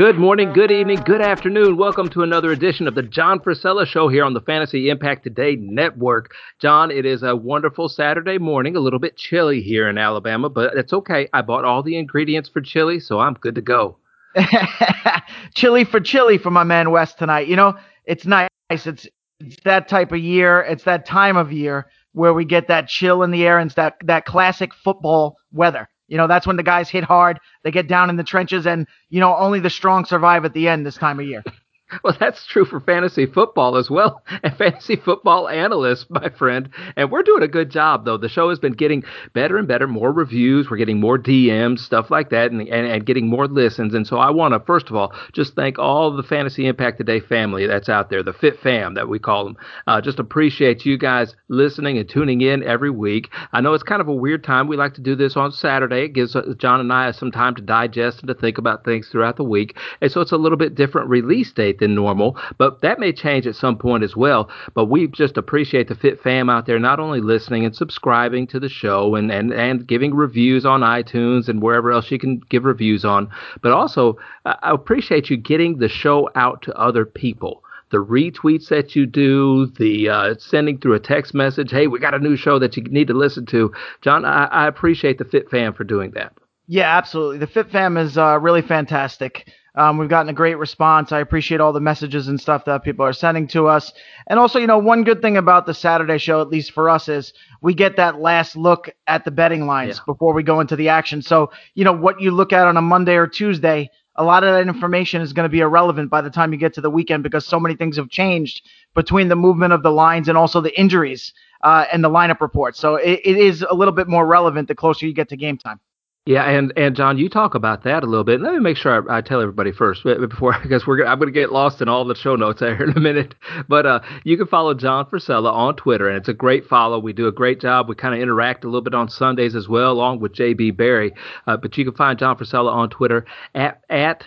Good morning, good evening, good afternoon. Welcome to another edition of the John Frisella Show here on the Fantasy Impact Today Network. John, it is a wonderful Saturday morning, a little bit chilly here in Alabama, but it's okay. I bought all the ingredients for chili, so I'm good to go. chili for chili for my man West tonight. You know, it's nice. It's it's that type of year. It's that time of year where we get that chill in the air and it's that that classic football weather. You know, that's when the guys hit hard, they get down in the trenches, and, you know, only the strong survive at the end this time of year. Well, that's true for fantasy football as well, and fantasy football analysts, my friend. And we're doing a good job, though. The show has been getting better and better, more reviews. We're getting more DMs, stuff like that, and, and, and getting more listens. And so I want to, first of all, just thank all the Fantasy Impact Today family that's out there, the Fit Fam that we call them. Uh, just appreciate you guys listening and tuning in every week. I know it's kind of a weird time. We like to do this on Saturday. It gives uh, John and I some time to digest and to think about things throughout the week. And so it's a little bit different release date than normal, but that may change at some point as well. But we just appreciate the Fit Fam out there not only listening and subscribing to the show and, and, and giving reviews on iTunes and wherever else you can give reviews on, but also I appreciate you getting the show out to other people the retweets that you do, the uh, sending through a text message, hey, we got a new show that you need to listen to. John, I, I appreciate the Fit Fam for doing that. Yeah, absolutely. The Fit Fam is uh, really fantastic. Um, we've gotten a great response. I appreciate all the messages and stuff that people are sending to us. And also, you know, one good thing about the Saturday show, at least for us, is we get that last look at the betting lines yeah. before we go into the action. So, you know, what you look at on a Monday or Tuesday, a lot of that information is going to be irrelevant by the time you get to the weekend because so many things have changed between the movement of the lines and also the injuries uh, and the lineup reports. So it, it is a little bit more relevant the closer you get to game time. Yeah, and and John, you talk about that a little bit. Let me make sure I, I tell everybody first before because we're I'm going to get lost in all the show notes here in a minute. But uh, you can follow John Frisella on Twitter, and it's a great follow. We do a great job. We kind of interact a little bit on Sundays as well, along with JB Barry. Uh, but you can find John Frisella on Twitter at at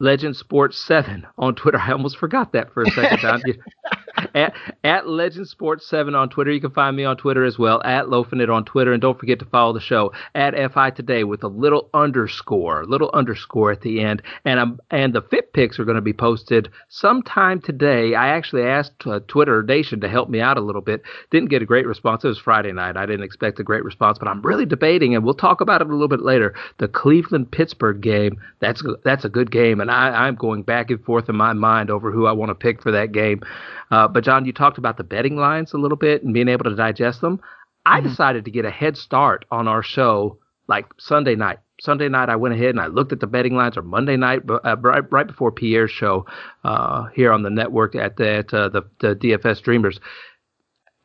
Legend Sports Seven on Twitter. I almost forgot that for a second, John. at, at Legend Sports 7 on Twitter. You can find me on Twitter as well, at Loafing It on Twitter. And don't forget to follow the show at FI Today with a little underscore, little underscore at the end. And um, and the Fit Picks are going to be posted sometime today. I actually asked uh, Twitter Nation to help me out a little bit. Didn't get a great response. It was Friday night. I didn't expect a great response, but I'm really debating, and we'll talk about it a little bit later. The Cleveland Pittsburgh game. That's that's a good game, and I, I'm going back and forth in my mind over who I want to pick for that game. Uh, but John, you talked about the betting lines a little bit and being able to digest them. I mm-hmm. decided to get a head start on our show like Sunday night. Sunday night, I went ahead and I looked at the betting lines, or Monday night, uh, right, right before Pierre's show uh, here on the network at, the, at uh, the, the DFS Dreamers,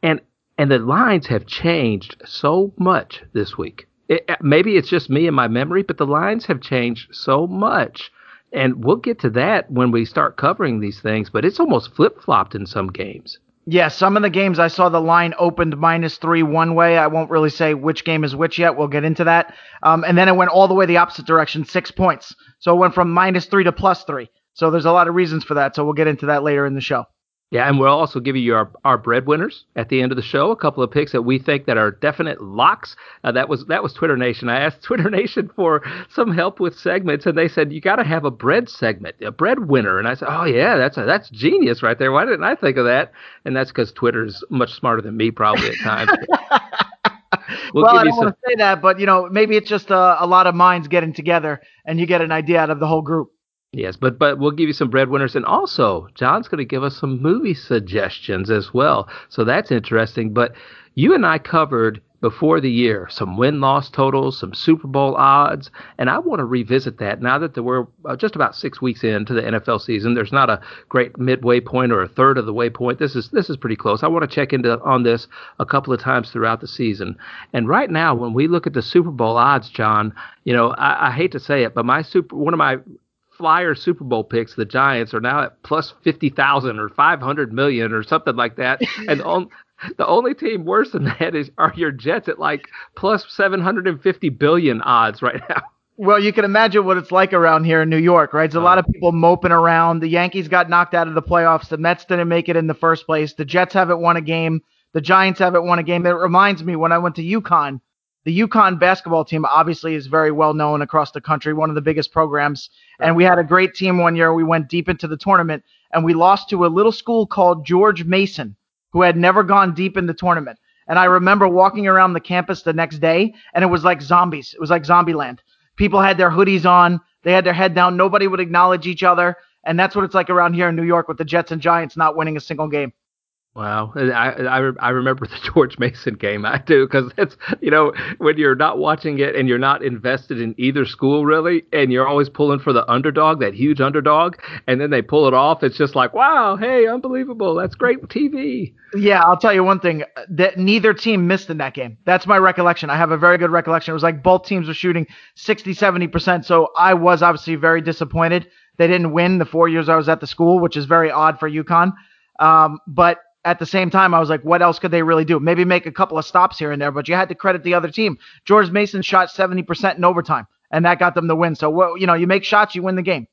and and the lines have changed so much this week. It, maybe it's just me and my memory, but the lines have changed so much and we'll get to that when we start covering these things, but it's almost flip flopped in some games. Yeah, some of the games I saw the line opened minus three one way. I won't really say which game is which yet. We'll get into that. Um, and then it went all the way the opposite direction, six points. So it went from minus three to plus three. So there's a lot of reasons for that. So we'll get into that later in the show. Yeah, and we'll also give you our, our breadwinners at the end of the show. A couple of picks that we think that are definite locks. Uh, that was that was Twitter Nation. I asked Twitter Nation for some help with segments, and they said you got to have a bread segment, a breadwinner. And I said, oh yeah, that's a, that's genius right there. Why didn't I think of that? And that's because Twitter's much smarter than me probably at times. we'll, well I don't some... want to say that, but you know maybe it's just a, a lot of minds getting together, and you get an idea out of the whole group. Yes, but but we'll give you some breadwinners, and also John's going to give us some movie suggestions as well. So that's interesting. But you and I covered before the year some win loss totals, some Super Bowl odds, and I want to revisit that now that we're uh, just about six weeks into the NFL season. There's not a great midway point or a third of the way point. This is this is pretty close. I want to check into on this a couple of times throughout the season. And right now, when we look at the Super Bowl odds, John, you know I, I hate to say it, but my super one of my Flyer Super Bowl picks, the Giants are now at plus fifty thousand or five hundred million or something like that, and the, the only team worse than that is are your Jets at like plus seven hundred and fifty billion odds right now. Well, you can imagine what it's like around here in New York, right? There's a lot of uh-huh. people moping around. The Yankees got knocked out of the playoffs. The Mets didn't make it in the first place. The Jets haven't won a game. The Giants haven't won a game. It reminds me when I went to UConn the UConn basketball team obviously is very well known across the country, one of the biggest programs. And we had a great team one year. We went deep into the tournament and we lost to a little school called George Mason, who had never gone deep in the tournament. And I remember walking around the campus the next day and it was like zombies. It was like zombie land. People had their hoodies on, they had their head down, nobody would acknowledge each other. And that's what it's like around here in New York with the Jets and Giants not winning a single game. Wow, I, I I remember the George Mason game. I do because it's you know when you're not watching it and you're not invested in either school really, and you're always pulling for the underdog, that huge underdog, and then they pull it off. It's just like wow, hey, unbelievable. That's great TV. Yeah, I'll tell you one thing that neither team missed in that game. That's my recollection. I have a very good recollection. It was like both teams were shooting 60, 70 percent. So I was obviously very disappointed. They didn't win the four years I was at the school, which is very odd for UConn. Um, but at the same time, I was like, what else could they really do? Maybe make a couple of stops here and there, but you had to credit the other team. George Mason shot 70% in overtime, and that got them the win. So, well, you know, you make shots, you win the game.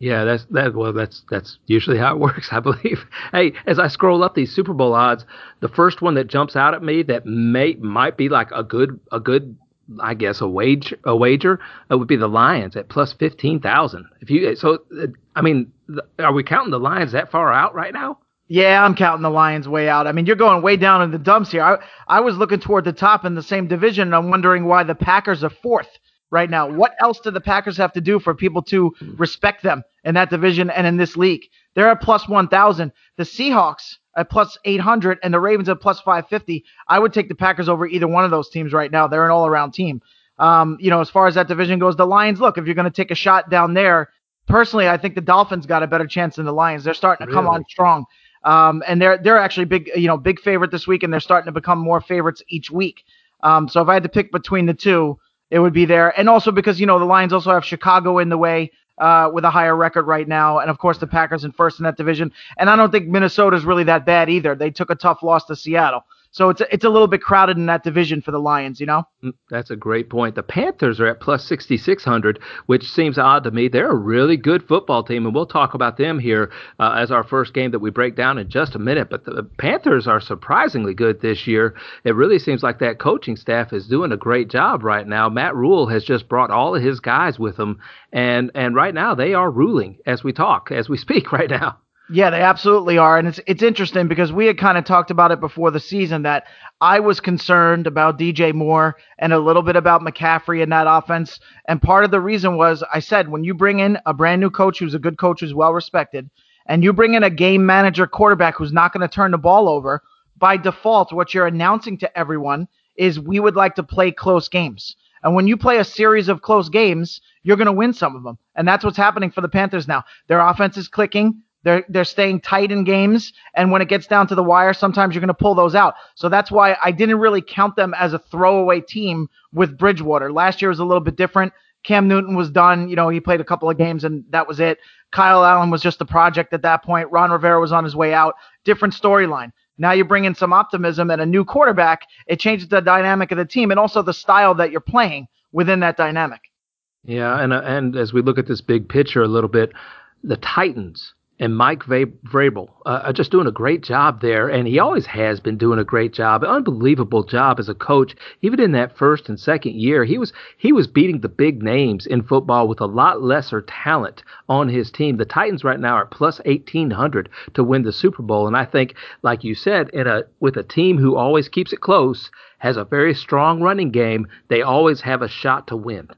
Yeah, that's that. Well, that's that's usually how it works, I believe. Hey, as I scroll up these Super Bowl odds, the first one that jumps out at me that may might be like a good a good I guess a wage a wager uh, would be the Lions at plus fifteen thousand. If you so, uh, I mean, are we counting the Lions that far out right now? Yeah, I'm counting the Lions way out. I mean, you're going way down in the dumps here. I, I was looking toward the top in the same division, and I'm wondering why the Packers are fourth right now. What else do the Packers have to do for people to respect them in that division and in this league? They're at plus 1,000. The Seahawks at plus 800 and the Ravens at plus 550. I would take the Packers over either one of those teams right now. They're an all around team. Um, you know, as far as that division goes, the Lions, look, if you're going to take a shot down there, personally, I think the Dolphins got a better chance than the Lions. They're starting to really? come on strong. Um, and they're they're actually big, you know, big favorite this week, and they're starting to become more favorites each week. Um, so if I had to pick between the two, it would be there, and also because you know the Lions also have Chicago in the way uh, with a higher record right now, and of course the Packers in first in that division. And I don't think Minnesota's really that bad either. They took a tough loss to Seattle. So it's a, it's a little bit crowded in that division for the Lions, you know. Mm, that's a great point. The Panthers are at plus 6600, which seems odd to me. They're a really good football team, and we'll talk about them here uh, as our first game that we break down in just a minute. But the Panthers are surprisingly good this year. It really seems like that coaching staff is doing a great job right now. Matt Rhule has just brought all of his guys with him, and and right now they are ruling as we talk, as we speak right now. Yeah, they absolutely are, and it's it's interesting because we had kind of talked about it before the season that I was concerned about DJ Moore and a little bit about McCaffrey in that offense, and part of the reason was I said when you bring in a brand new coach who's a good coach who's well respected, and you bring in a game manager quarterback who's not going to turn the ball over, by default, what you're announcing to everyone is we would like to play close games. And when you play a series of close games, you're going to win some of them. And that's what's happening for the Panthers now. Their offense is clicking. They're they're staying tight in games, and when it gets down to the wire, sometimes you're going to pull those out. So that's why I didn't really count them as a throwaway team with Bridgewater. Last year was a little bit different. Cam Newton was done. You know, he played a couple of games and that was it. Kyle Allen was just a project at that point. Ron Rivera was on his way out. Different storyline. Now you bring in some optimism and a new quarterback. It changes the dynamic of the team and also the style that you're playing within that dynamic. Yeah, and uh, and as we look at this big picture a little bit, the Titans and Mike Vrabel uh, are just doing a great job there, and he always has been doing a great job, unbelievable job as a coach. Even in that first and second year, he was he was beating the big names in football with a lot lesser talent on his team. The Titans right now are plus eighteen hundred to win the Super Bowl, and I think, like you said, in a with a team who always keeps it close, has a very strong running game, they always have a shot to win.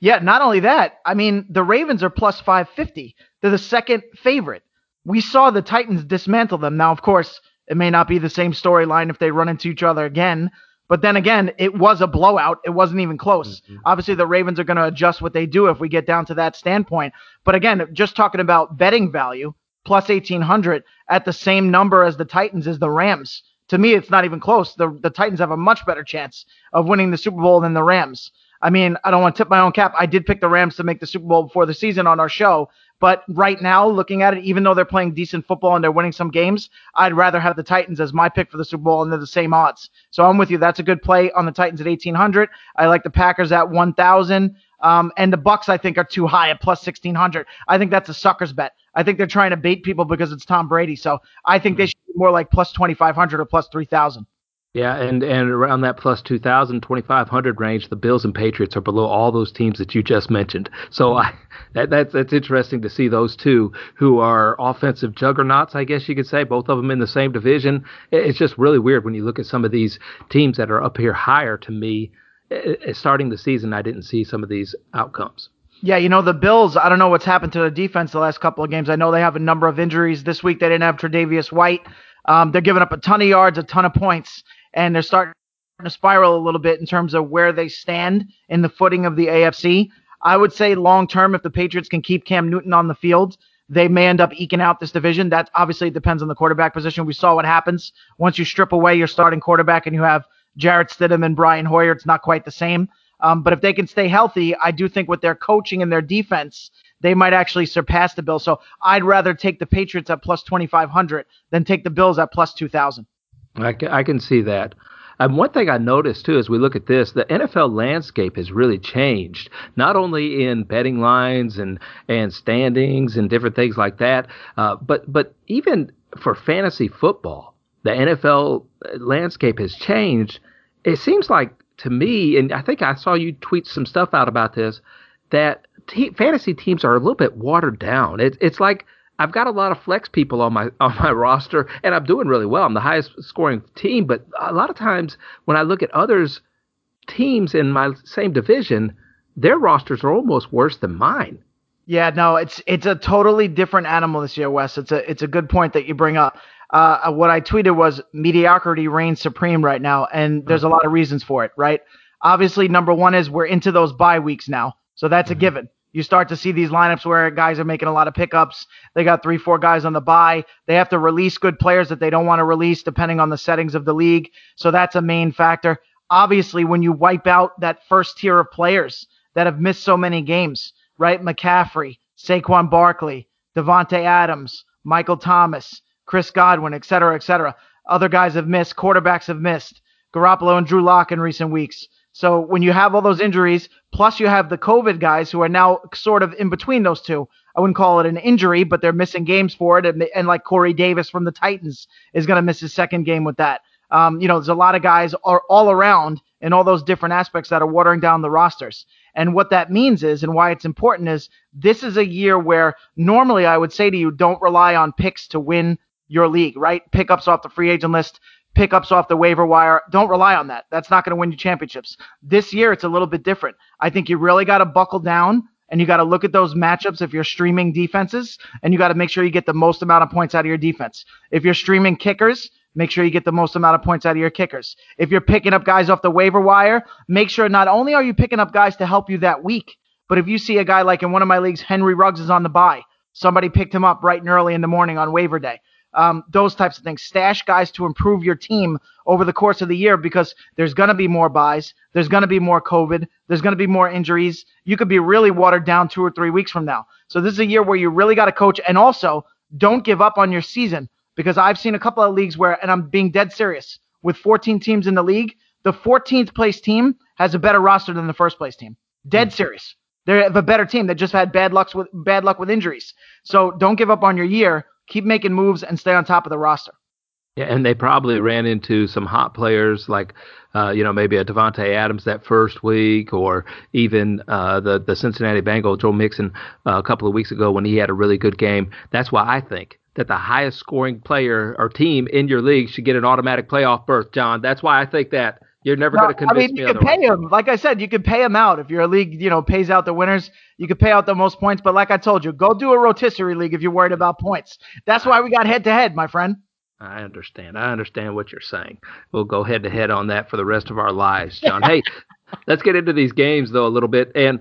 Yeah, not only that, I mean, the Ravens are plus 550. They're the second favorite. We saw the Titans dismantle them. Now, of course, it may not be the same storyline if they run into each other again. But then again, it was a blowout. It wasn't even close. Mm-hmm. Obviously, the Ravens are going to adjust what they do if we get down to that standpoint. But again, just talking about betting value, plus 1800 at the same number as the Titans is the Rams. To me, it's not even close. The, the Titans have a much better chance of winning the Super Bowl than the Rams. I mean, I don't want to tip my own cap. I did pick the Rams to make the Super Bowl before the season on our show, but right now, looking at it, even though they're playing decent football and they're winning some games, I'd rather have the Titans as my pick for the Super Bowl, and they're the same odds. So I'm with you. That's a good play on the Titans at 1800. I like the Packers at 1000. Um, and the Bucks, I think, are too high at plus 1600. I think that's a sucker's bet. I think they're trying to bait people because it's Tom Brady. So I think they should be more like plus 2500 or plus 3000. Yeah, and, and around that plus 2,000, 2,500 range, the Bills and Patriots are below all those teams that you just mentioned. So I, that, that's that's interesting to see those two who are offensive juggernauts, I guess you could say, both of them in the same division. It's just really weird when you look at some of these teams that are up here higher to me. Eh, eh, eh, starting the season, I didn't see some of these outcomes. Yeah, you know the Bills. I don't know what's happened to the defense the last couple of games. I know they have a number of injuries this week. They didn't have Tre'Davious White. Um, they're giving up a ton of yards, a ton of points and they're starting to spiral a little bit in terms of where they stand in the footing of the AFC. I would say long term, if the Patriots can keep Cam Newton on the field, they may end up eking out this division. That obviously depends on the quarterback position. We saw what happens once you strip away your starting quarterback and you have Jarrett Stidham and Brian Hoyer. It's not quite the same. Um, but if they can stay healthy, I do think with their coaching and their defense, they might actually surpass the Bills. So I'd rather take the Patriots at plus 2,500 than take the Bills at plus 2,000. I can, I can see that. And one thing I noticed too, as we look at this, the NFL landscape has really changed. Not only in betting lines and and standings and different things like that, uh, but but even for fantasy football, the NFL landscape has changed. It seems like to me, and I think I saw you tweet some stuff out about this, that te- fantasy teams are a little bit watered down. It, it's like I've got a lot of flex people on my on my roster, and I'm doing really well. I'm the highest scoring team, but a lot of times when I look at others teams in my same division, their rosters are almost worse than mine. Yeah, no, it's it's a totally different animal this year, Wes. It's a it's a good point that you bring up. Uh, what I tweeted was mediocrity reigns supreme right now, and there's a lot of reasons for it, right? Obviously, number one is we're into those bye weeks now, so that's mm-hmm. a given. You start to see these lineups where guys are making a lot of pickups. They got three, four guys on the bye. They have to release good players that they don't want to release depending on the settings of the league. So that's a main factor. Obviously, when you wipe out that first tier of players that have missed so many games, right? McCaffrey, Saquon Barkley, Davante Adams, Michael Thomas, Chris Godwin, et cetera, et cetera. Other guys have missed. Quarterbacks have missed. Garoppolo and Drew Lock in recent weeks. So when you have all those injuries, plus you have the COVID guys who are now sort of in between those two. I wouldn't call it an injury, but they're missing games for it. And, and like Corey Davis from the Titans is going to miss his second game with that. Um, you know, there's a lot of guys are all around in all those different aspects that are watering down the rosters. And what that means is, and why it's important is, this is a year where normally I would say to you, don't rely on picks to win your league, right? Pickups off the free agent list pickups off the waiver wire. Don't rely on that. That's not going to win you championships. This year, it's a little bit different. I think you really got to buckle down and you got to look at those matchups if you're streaming defenses and you got to make sure you get the most amount of points out of your defense. If you're streaming kickers, make sure you get the most amount of points out of your kickers. If you're picking up guys off the waiver wire, make sure not only are you picking up guys to help you that week, but if you see a guy like in one of my leagues, Henry Ruggs is on the bye. Somebody picked him up bright and early in the morning on waiver day um, those types of things. Stash guys to improve your team over the course of the year because there's going to be more byes, there's going to be more COVID, there's going to be more injuries. You could be really watered down two or three weeks from now. So this is a year where you really got to coach and also don't give up on your season because I've seen a couple of leagues where, and I'm being dead serious, with 14 teams in the league, the 14th place team has a better roster than the first place team. Dead mm-hmm. serious. They have a better team that just had bad luck with bad luck with injuries. So don't give up on your year keep making moves and stay on top of the roster. Yeah, and they probably ran into some hot players like, uh, you know, maybe a Davante Adams that first week, or even uh, the the Cincinnati Bengal Joe Mixon uh, a couple of weeks ago when he had a really good game. That's why I think that the highest scoring player or team in your league should get an automatic playoff berth, John. That's why I think that. You're never going to convince I mean, you me. can pay him. Like I said, you can pay him out if your league, you know, pays out the winners. You can pay out the most points. But like I told you, go do a rotisserie league if you're worried about points. That's why we got head to head, my friend. I understand. I understand what you're saying. We'll go head to head on that for the rest of our lives, John. hey, let's get into these games though a little bit. And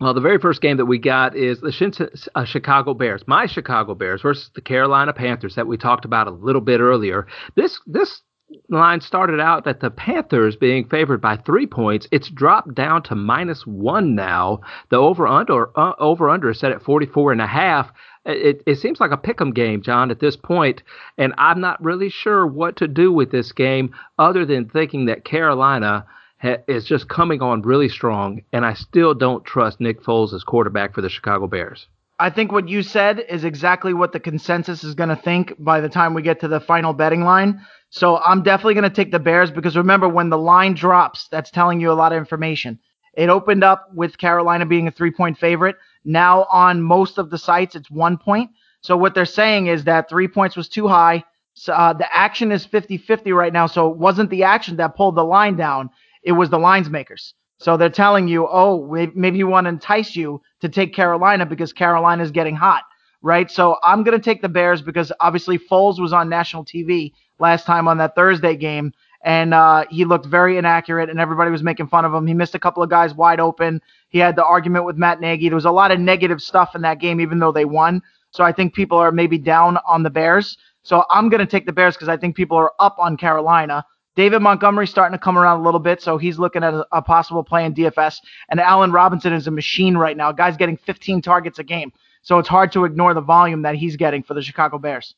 well, the very first game that we got is the uh, Chicago Bears, my Chicago Bears versus the Carolina Panthers that we talked about a little bit earlier. This this line started out that the Panthers being favored by three points. It's dropped down to minus one now. The over under uh, over under is set at 44 and a half. It, it seems like a pick'em game, John, at this point, and I'm not really sure what to do with this game other than thinking that Carolina ha- is just coming on really strong, and I still don't trust Nick Foles as quarterback for the Chicago Bears. I think what you said is exactly what the consensus is going to think by the time we get to the final betting line. So I'm definitely going to take the Bears because remember, when the line drops, that's telling you a lot of information. It opened up with Carolina being a three point favorite. Now on most of the sites, it's one point. So what they're saying is that three points was too high. So, uh, the action is 50 50 right now. So it wasn't the action that pulled the line down, it was the lines makers. So they're telling you, oh, maybe you want to entice you to take Carolina because Carolina is getting hot, right? So I'm going to take the Bears because obviously Foles was on national TV last time on that Thursday game, and uh, he looked very inaccurate, and everybody was making fun of him. He missed a couple of guys wide open. He had the argument with Matt Nagy. There was a lot of negative stuff in that game, even though they won. So I think people are maybe down on the Bears. So I'm going to take the Bears because I think people are up on Carolina. David Montgomery starting to come around a little bit, so he's looking at a, a, possible play in DFS. And Allen Robinson is a machine right now. Guy's getting 15 targets a game, so it's hard to ignore the volume that he's getting for the Chicago Bears.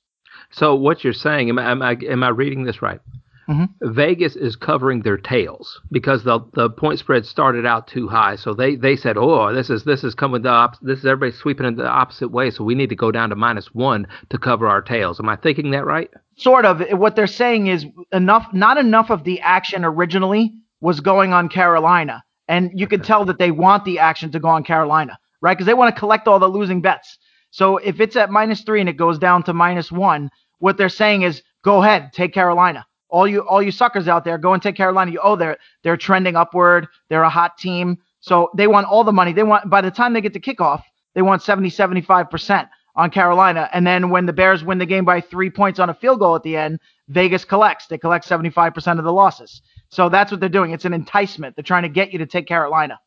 So what you're saying, am I am I, am I reading this right? Mm-hmm. Vegas is covering their tails because the the point spread started out too high. So they, they said, oh, this is this is coming the op- this is everybody sweeping in the opposite way. So we need to go down to minus one to cover our tails. Am I thinking that right? Sort of. What they're saying is enough. Not enough of the action originally was going on Carolina, and you can tell that they want the action to go on Carolina, right? Because they want to collect all the losing bets. So if it's at minus three and it goes down to minus one, what they're saying is go ahead, take Carolina all you all you suckers out there, go and take Carolina. You oh they're they're trending upward. They're a hot team. So they want all the money. They want by the time they get to kickoff, they want 70, 75% on Carolina. And then when the Bears win the game by three points on a field goal at the end, Vegas collects. They collect 75% of the losses. So that's what they're doing. It's an enticement. They're trying to get you to take Carolina.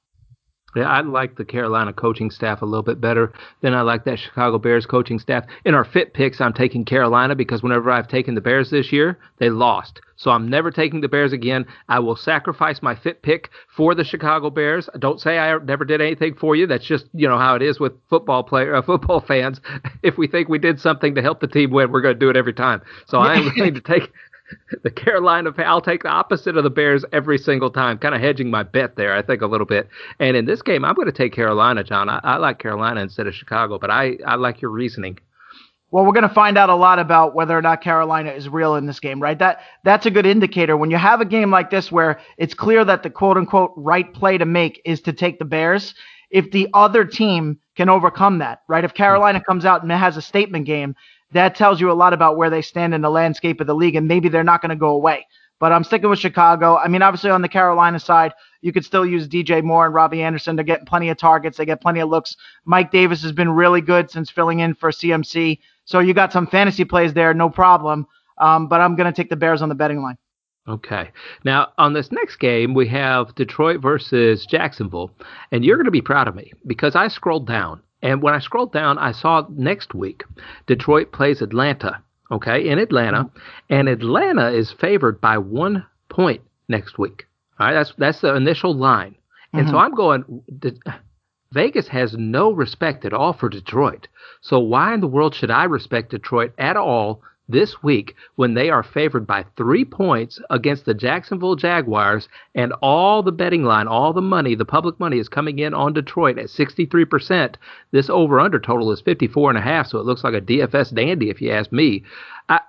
Yeah, I like the Carolina coaching staff a little bit better than I like that Chicago Bears coaching staff. In our fit picks, I'm taking Carolina because whenever I've taken the Bears this year, they lost. So I'm never taking the Bears again. I will sacrifice my fit pick for the Chicago Bears. Don't say I never did anything for you. That's just you know how it is with football player uh, football fans. If we think we did something to help the team win, we're going to do it every time. So I am going to take the Carolina. I'll take the opposite of the Bears every single time, kind of hedging my bet there. I think a little bit. And in this game, I'm going to take Carolina, John. I, I like Carolina instead of Chicago, but I I like your reasoning. Well, we're going to find out a lot about whether or not Carolina is real in this game, right? That that's a good indicator when you have a game like this where it's clear that the quote unquote right play to make is to take the Bears. If the other team can overcome that, right? If Carolina comes out and has a statement game, that tells you a lot about where they stand in the landscape of the league, and maybe they're not going to go away. But I'm sticking with Chicago. I mean, obviously on the Carolina side, you could still use DJ Moore and Robbie Anderson. They're getting plenty of targets. They get plenty of looks. Mike Davis has been really good since filling in for CMC. So you got some fantasy plays there, no problem. Um, but I'm going to take the Bears on the betting line. Okay. Now, on this next game, we have Detroit versus Jacksonville. And you're going to be proud of me because I scrolled down and when I scrolled down, I saw next week Detroit plays Atlanta, okay, in Atlanta, mm-hmm. and Atlanta is favored by one point next week. All right, that's that's the initial line. And mm-hmm. so I'm going. Vegas has no respect at all for Detroit. So why in the world should I respect Detroit at all this week when they are favored by three points against the Jacksonville Jaguars, and all the betting line, all the money, the public money is coming in on Detroit at 63%. This over under total is 54.5, so it looks like a DFS dandy if you ask me. I,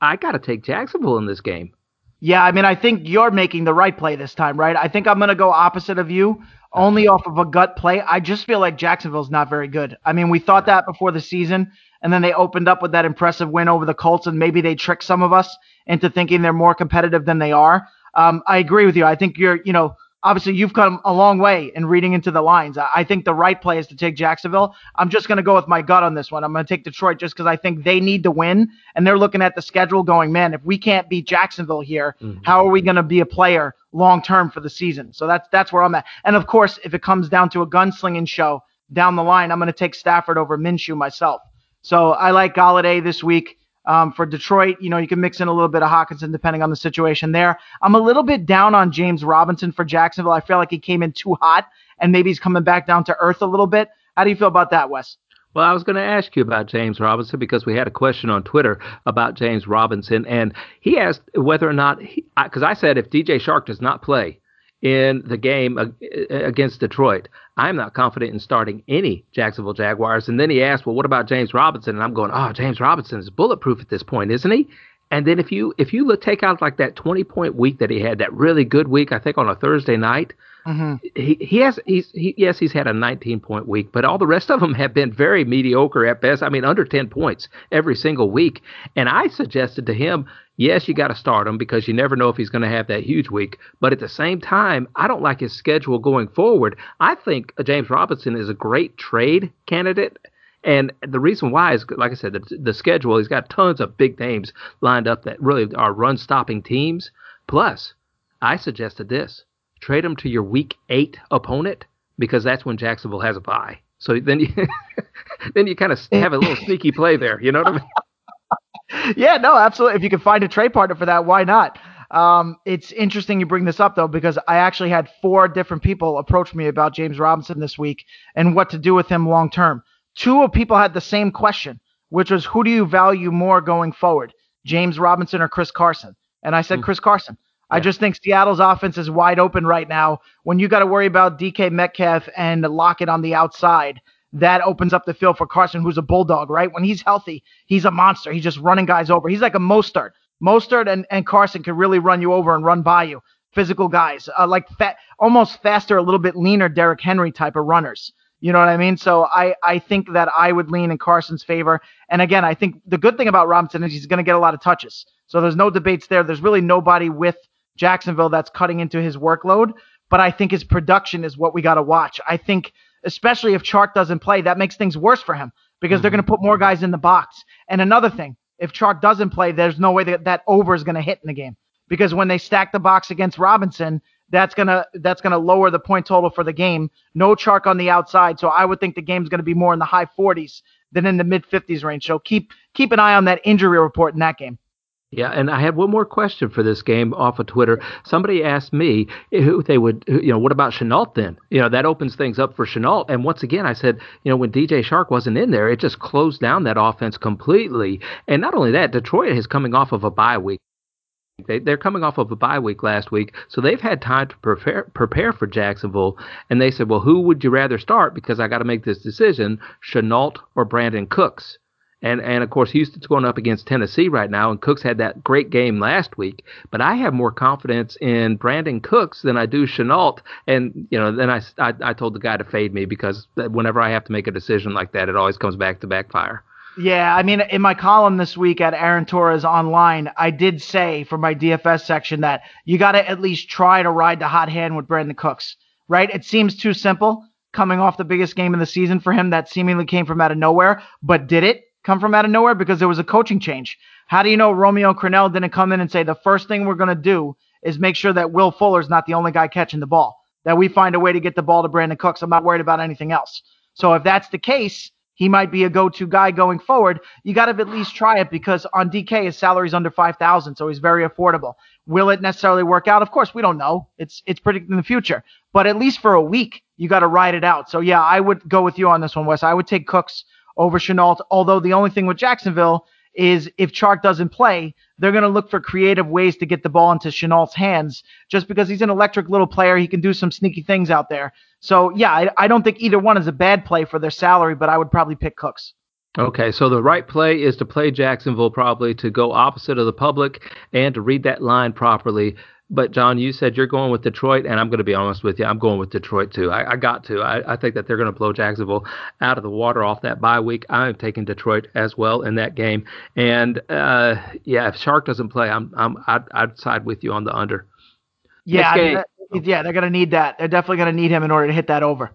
I got to take Jacksonville in this game. Yeah, I mean, I think you're making the right play this time, right? I think I'm going to go opposite of you, only off of a gut play. I just feel like Jacksonville's not very good. I mean, we thought that before the season and then they opened up with that impressive win over the Colts, and maybe they tricked some of us into thinking they're more competitive than they are. Um, I agree with you. I think you're, you know, obviously you've come a long way in reading into the lines. I think the right play is to take Jacksonville. I'm just going to go with my gut on this one. I'm going to take Detroit just because I think they need to win, and they're looking at the schedule going, man, if we can't beat Jacksonville here, mm-hmm. how are we going to be a player long term for the season? So that's that's where I'm at. And of course, if it comes down to a gunslinging show down the line, I'm going to take Stafford over Minshew myself. So I like Golladay this week. Um, for Detroit, you know, you can mix in a little bit of Hockenson depending on the situation there. I'm a little bit down on James Robinson for Jacksonville. I feel like he came in too hot and maybe he's coming back down to earth a little bit. How do you feel about that, Wes? Well, I was going to ask you about James Robinson because we had a question on Twitter about James Robinson, and he asked whether or not, because I said if DJ Chark does not play, in the game against Detroit. I'm not confident in starting any Jacksonville Jaguars. And then he asked, well, what about James Robinson? And I'm going, oh, James Robinson is bulletproof at this point, isn't he? And then if you if you look take out like that 20 point week that he had, that really good week, I think on a Thursday night, mm-hmm. he he has he's he, yes he's had a 19 point week, but all the rest of them have been very mediocre at best. I mean under 10 points every single week. And I suggested to him, yes, you got to start him because you never know if he's going to have that huge week. But at the same time, I don't like his schedule going forward. I think James Robinson is a great trade candidate and the reason why is, like I said, the, the schedule, he's got tons of big names lined up that really are run stopping teams. Plus, I suggested this trade him to your week eight opponent because that's when Jacksonville has a bye. So then you then you kind of have a little sneaky play there. You know what I mean? yeah, no, absolutely. If you can find a trade partner for that, why not? Um, it's interesting you bring this up though because I actually had four different people approach me about James Robinson this week and what to do with him long term. Two of people had the same question, which was who do you value more going forward, James Robinson or Chris Carson? And I said mm. Chris Carson. Yeah. I just think Seattle's offense is wide open right now. When you got to worry about DK Metcalf and Lockett on the outside, that opens up the field for Carson, who's a bulldog, right? When he's healthy, he's a monster. He's just running guys over. He's like a Mostert. Mostert and, and Carson can really run you over and run by you. Physical guys, uh, like fat, almost faster, a little bit leaner Derrick Henry type of runners. You know what I mean? So I, I think that I would lean in Carson's favor. And again, I think the good thing about Robinson is he's going to get a lot of touches. So there's no debates there. There's really nobody with Jacksonville that's cutting into his workload. But I think his production is what we got to watch. I think, especially if Chark doesn't play, that makes things worse for him because mm-hmm. they're going to put more guys in the box. And another thing, if Chark doesn't play, there's no way that that over is going to hit in the game because when they stack the box against Robinson, that's gonna that's gonna lower the point total for the game. No Chark on the outside, so I would think the game's gonna be more in the high 40s than in the mid 50s range. So keep keep an eye on that injury report in that game. Yeah, and I have one more question for this game off of Twitter. Somebody asked me who they would, you know, what about Shenault then? You know, that opens things up for Shenault. And once again, I said, you know, when DJ Chark wasn't in there, it just closed down that offense completely. And not only that, Detroit is coming off of a bye week. They, they're coming off of a bye week last week, so they've had time to prepare prepare for Jacksonville. And they said, well, who would you rather start? Because I got to make this decision: Shenault or Brandin Cooks. And and of course, Houston's going up against Tennessee right now, and Cooks had that great game last week. But I have more confidence in Brandin Cooks than I do Shenault. And you know, then I, I I told the guy to fade me because whenever I have to make a decision like that, it always comes back to backfire. Yeah, I mean, in my column this week at Aaron Torres Online, I did say for my DFS section that you got to at least try to ride the hot hand with Brandin Cooks, right? It seems too simple coming off the biggest game of the season for him that seemingly came from out of nowhere, but did it come from out of nowhere? Because there was a coaching change. How do you know Romeo Crennel didn't come in and say the first thing we're going to do is make sure that Will Fuller's not the only guy catching the ball, that we find a way to get the ball to Brandin Cooks? I'm not worried about anything else. So if that's the case, he might be a go-to guy going forward. You got to at least try it because on DK his salary's under five thousand, so he's very affordable. Will it necessarily work out? Of course, we don't know. It's it's predicting the future, but at least for a week, you got to ride it out. So yeah, I would go with you on this one, Wes. I would take Cooks over Shenault. Although the only thing with Jacksonville is if Chark doesn't play, they're going to look for creative ways to get the ball into Shenault's hands just because he's an electric little player. He can do some sneaky things out there. So, yeah, I, I don't think either one is a bad play for their salary, but I would probably pick Cooks. Okay, so the right play is to play Jacksonville probably to go opposite of the public and to read that line properly. But John, you said you're going with Detroit, and I'm going to be honest with you. I'm going with Detroit too. I, I got to. I, I, think that they're going to blow Jacksonville out of the water off that bye week. I'm taking Detroit as well in that game. And uh, yeah, if Chark doesn't play, I'm I'm I'd, I'd side with you on the under. Yeah, I mean, yeah, they're going to need that. They're definitely going to need him in order to hit that over.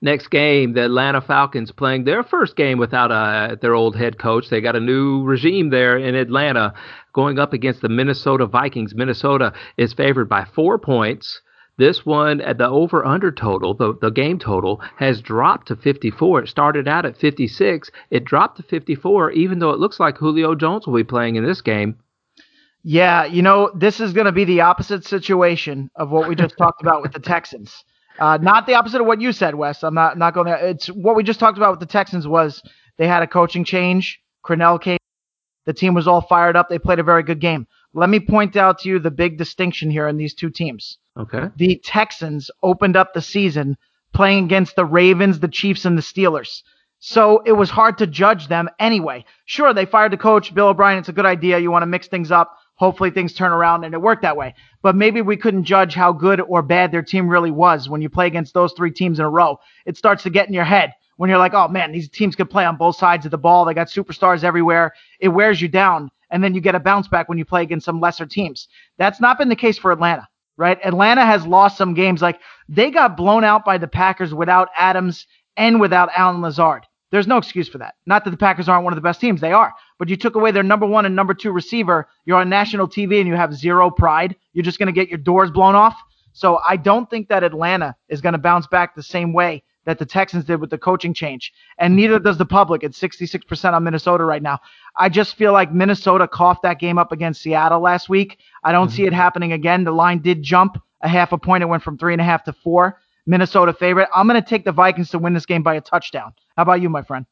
Next game, the Atlanta Falcons playing their first game without uh, their old head coach. They got a new regime there in Atlanta going up against the Minnesota Vikings. Minnesota is favored by four points. This one, at the over under total, the, the game total, has dropped to 54. It started out at 56. It dropped to 54, even though it looks like Julio Jones will be playing in this game. Yeah, you know, this is going to be the opposite situation of what we just talked about with the Texans. Uh, not the opposite of what you said, Wes. I'm not not going there. It's what we just talked about with the Texans was they had a coaching change. Crennel came. The team was all fired up. They played a very good game. Let me point out to you the big distinction here in these two teams. Okay. The Texans opened up the season playing against the Ravens, the Chiefs, and the Steelers. So it was hard to judge them anyway. Sure, they fired the coach, Bill O'Brien. It's a good idea. You want to mix things up. Hopefully things turn around and it worked that way. But maybe we couldn't judge how good or bad their team really was when you play against those three teams in a row. It starts to get in your head when you're like, oh man, these teams can play on both sides of the ball. They got superstars everywhere. It wears you down. And then you get a bounce back when you play against some lesser teams. That's not been the case for Atlanta, right? Atlanta has lost some games. Like they got blown out by the Packers without Adams and without Allen Lazard. There's no excuse for that. Not that the Packers aren't one of the best teams, they are. But you took away their number one and number two receiver. You're on national TV and you have zero pride. You're just going to get your doors blown off. So I don't think that Atlanta is going to bounce back the same way that the Texans did with the coaching change. And neither does the public. It's 66% on Minnesota right now. I just feel like Minnesota coughed that game up against Seattle last week. I don't mm-hmm. see it happening again. The line did jump a half a point. It went from three and a half to four. Minnesota favorite. I'm going to take the Vikings to win this game by a touchdown. How about you, my friend?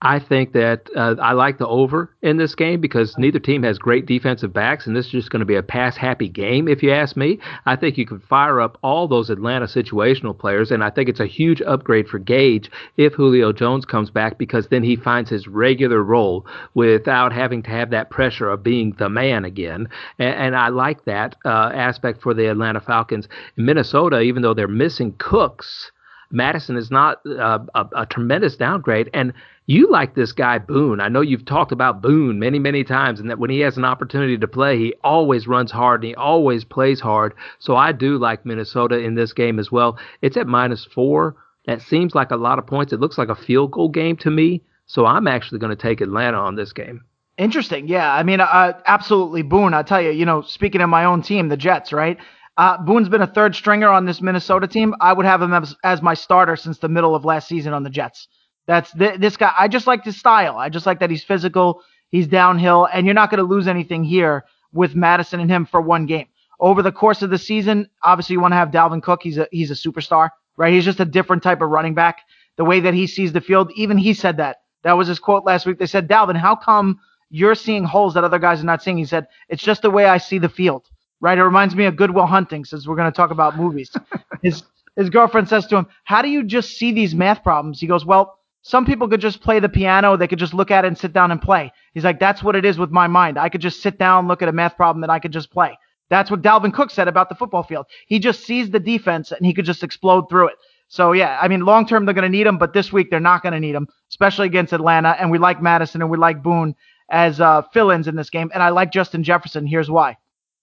I think that uh, I like the over in this game because neither team has great defensive backs, and this is just going to be a pass happy game, if you ask me. I think you can fire up all those Atlanta situational players, and I think it's a huge upgrade for Gage if Julio Jones comes back because then he finds his regular role without having to have that pressure of being the man again. And, and I like that uh, aspect for the Atlanta Falcons. In Minnesota, even though they're missing Cooks, Mattison is not uh, a, a, tremendous downgrade. And you like this guy Boone. I know you've talked about Boone many, many times, and that when he has an opportunity to play, he always runs hard and he always plays hard. So I do like Minnesota in this game as well. It's at minus four. That seems like a lot of points. It looks like a field goal game to me. So I'm actually going to take Atlanta on this game. Interesting. Yeah. I mean, uh, absolutely Boone. I tell you, you know, speaking of my own team, the Jets, right? Uh, Boone's been a third stringer on this Minnesota team. I would have him as, as my starter since the middle of last season on the Jets. That's th- this guy. I just like his style. I just like that he's physical. He's downhill, and you're not going to lose anything here with Mattison and him for one game. Over the course of the season, obviously you want to have Dalvin Cook. He's a he's a superstar, right? He's just a different type of running back. The way that he sees the field, even he said that. That was his quote last week. They said, Dalvin, how come you're seeing holes that other guys are not seeing? He said, it's just the way I see the field right? It reminds me of Good Will Hunting, since we're going to talk about movies. his his girlfriend says to him, "How do you just see these math problems?" He goes, "Well, some people could just play the piano. They could just look at it and sit down and play." He's like, "That's what it is with my mind. I could just sit down, look at a math problem, and I could just play." That's what Dalvin Cook said about the football field. He just sees the defense and he could just explode through it. So yeah, I mean, long term they're going to need him, but this week they're not going to need him, especially against Atlanta. And we like Mattison and we like Boone as uh, fill-ins in this game, and I like Justin Jefferson. Here's why.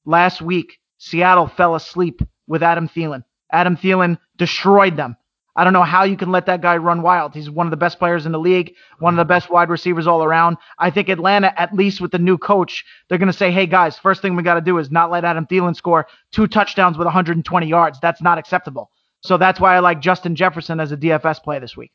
Last week Seattle fell asleep with Adam Thielen. Adam Thielen destroyed them. I don't know how you can let that guy run wild. He's one of the best players in the league, one of the best wide receivers all around. I think Atlanta, at least with the new coach, they're going to say, hey, guys, first thing we got to do is not let Adam Thielen score two touchdowns with 120 yards. That's not acceptable. So that's why I like Justin Jefferson as a DFS play this week.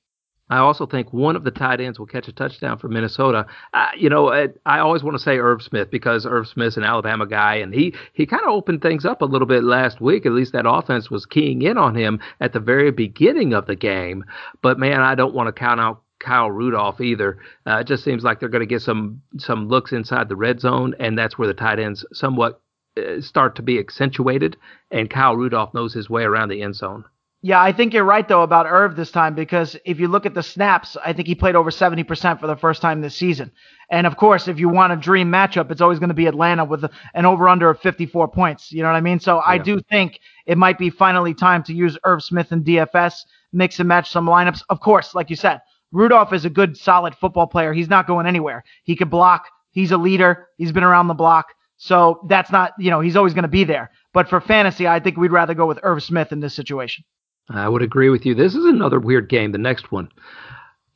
I also think one of the tight ends will catch a touchdown for Minnesota. Uh, you know, I, I always want to say Irv Smith because Irv Smith's an Alabama guy, and he he kind of opened things up a little bit last week. At least that offense was keying in on him at the very beginning of the game. But man, I don't want to count out Kyle Rudolph either. Uh, it just seems like they're going to get some some looks inside the red zone, and that's where the tight ends somewhat uh, start to be accentuated. And Kyle Rudolph knows his way around the end zone. Yeah, I think you're right though about Irv this time because if you look at the snaps, I think he played over 70% for the first time this season. And of course, if you want a dream matchup, it's always going to be Atlanta with an over under of 54 points. You know what I mean? So yeah. I do think it might be finally time to use Irv Smith and DFS, mix and match some lineups. Of course, like you said, Rudolph is a good, solid football player. He's not going anywhere. He can block. He's a leader. He's been around the block. So that's not, you know, he's always going to be there. But for fantasy, I think we'd rather go with Irv Smith in this situation. I would agree with you. This is another weird game, the next one.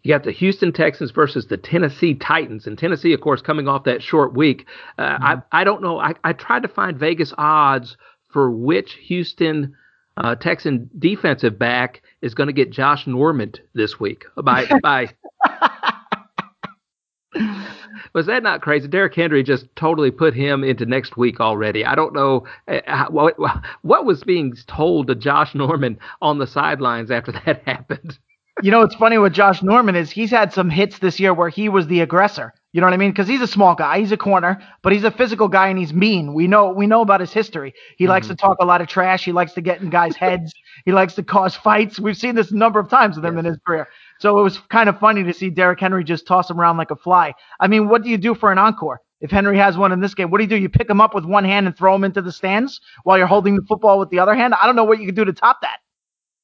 You got the Houston Texans versus the Tennessee Titans. And Tennessee, of course, coming off that short week. Uh, mm-hmm. I, I don't know. I, I tried to find Vegas odds for which Houston uh, Texan defensive back is going to get Josh Norman this week by by was that not crazy? Derrick Henry just totally put him into next week already. I don't know uh, what, what was being told to Josh Norman on the sidelines after that happened. you know, what's funny with Josh Norman is he's had some hits this year where he was the aggressor. You know what I mean? Because he's a small guy, he's a corner, but he's a physical guy and he's mean. We know we know about his history. He mm-hmm. likes to talk a lot of trash. He likes to get in guys' heads. He likes to cause fights. We've seen this a number of times with him yes. in his career. So it was kind of funny to see Derrick Henry just toss him around like a fly. I mean, what do you do for an encore? If Henry has one in this game, what do you do? You pick him up with one hand and throw him into the stands while you're holding the football with the other hand? I don't know what you could do to top that.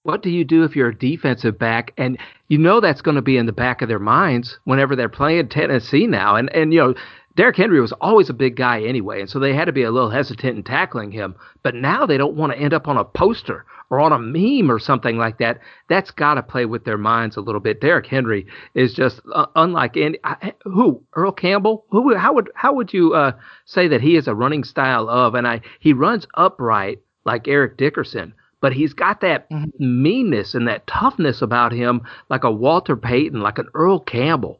What do you do if you're a defensive back and you know that's going to be in the back of their minds whenever they're playing Tennessee now? And and you know, Derrick Henry was always a big guy anyway, and so they had to be a little hesitant in tackling him. But now they don't want to end up on a poster or on a meme or something like that. That's got to play with their minds a little bit. Derrick Henry is just uh, unlike any I, who Earl Campbell. Who how would how would you uh, say that he is a running style of? And I he runs upright like Eric Dickerson but he's got that mm-hmm. meanness and that toughness about him, like a Walter Payton, like an Earl Campbell.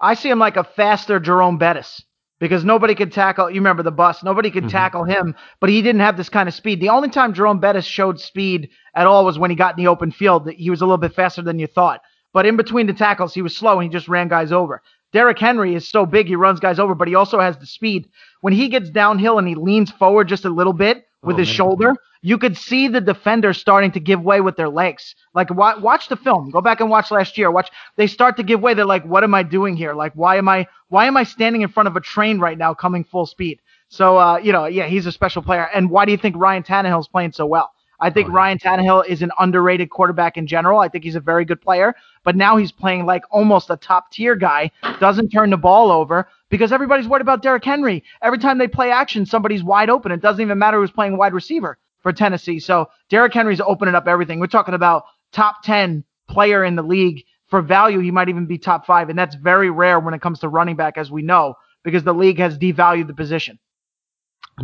I see him like a faster Jerome Bettis because nobody could tackle. You remember the bus? Nobody could mm-hmm. tackle him, but he didn't have this kind of speed. The only time Jerome Bettis showed speed at all was when he got in the open field. He was a little bit faster than you thought, but in between the tackles, he was slow and he just ran guys over. Derrick Henry is so big, he runs guys over, but he also has the speed. When he gets downhill and he leans forward just a little bit with oh, his man. shoulder, you could see the defenders starting to give way with their legs. Like watch, watch the film. Go back and watch last year. Watch they start to give way. They're like, what am I doing here? Like why am I why am I standing in front of a train right now coming full speed? So uh, you know, yeah, he's a special player. And why do you think Ryan Tannehill is playing so well? I think oh, yeah. Ryan Tannehill is an underrated quarterback in general. I think he's a very good player, but now he's playing like almost a top tier guy. Doesn't turn the ball over because everybody's worried about Derrick Henry. Every time they play action, somebody's wide open. It doesn't even matter who's playing wide receiver for Tennessee. So Derrick Henry's opening up everything. We're talking about top 10 player in the league. For value, he might even be top five. And that's very rare when it comes to running back, as we know, because the league has devalued the position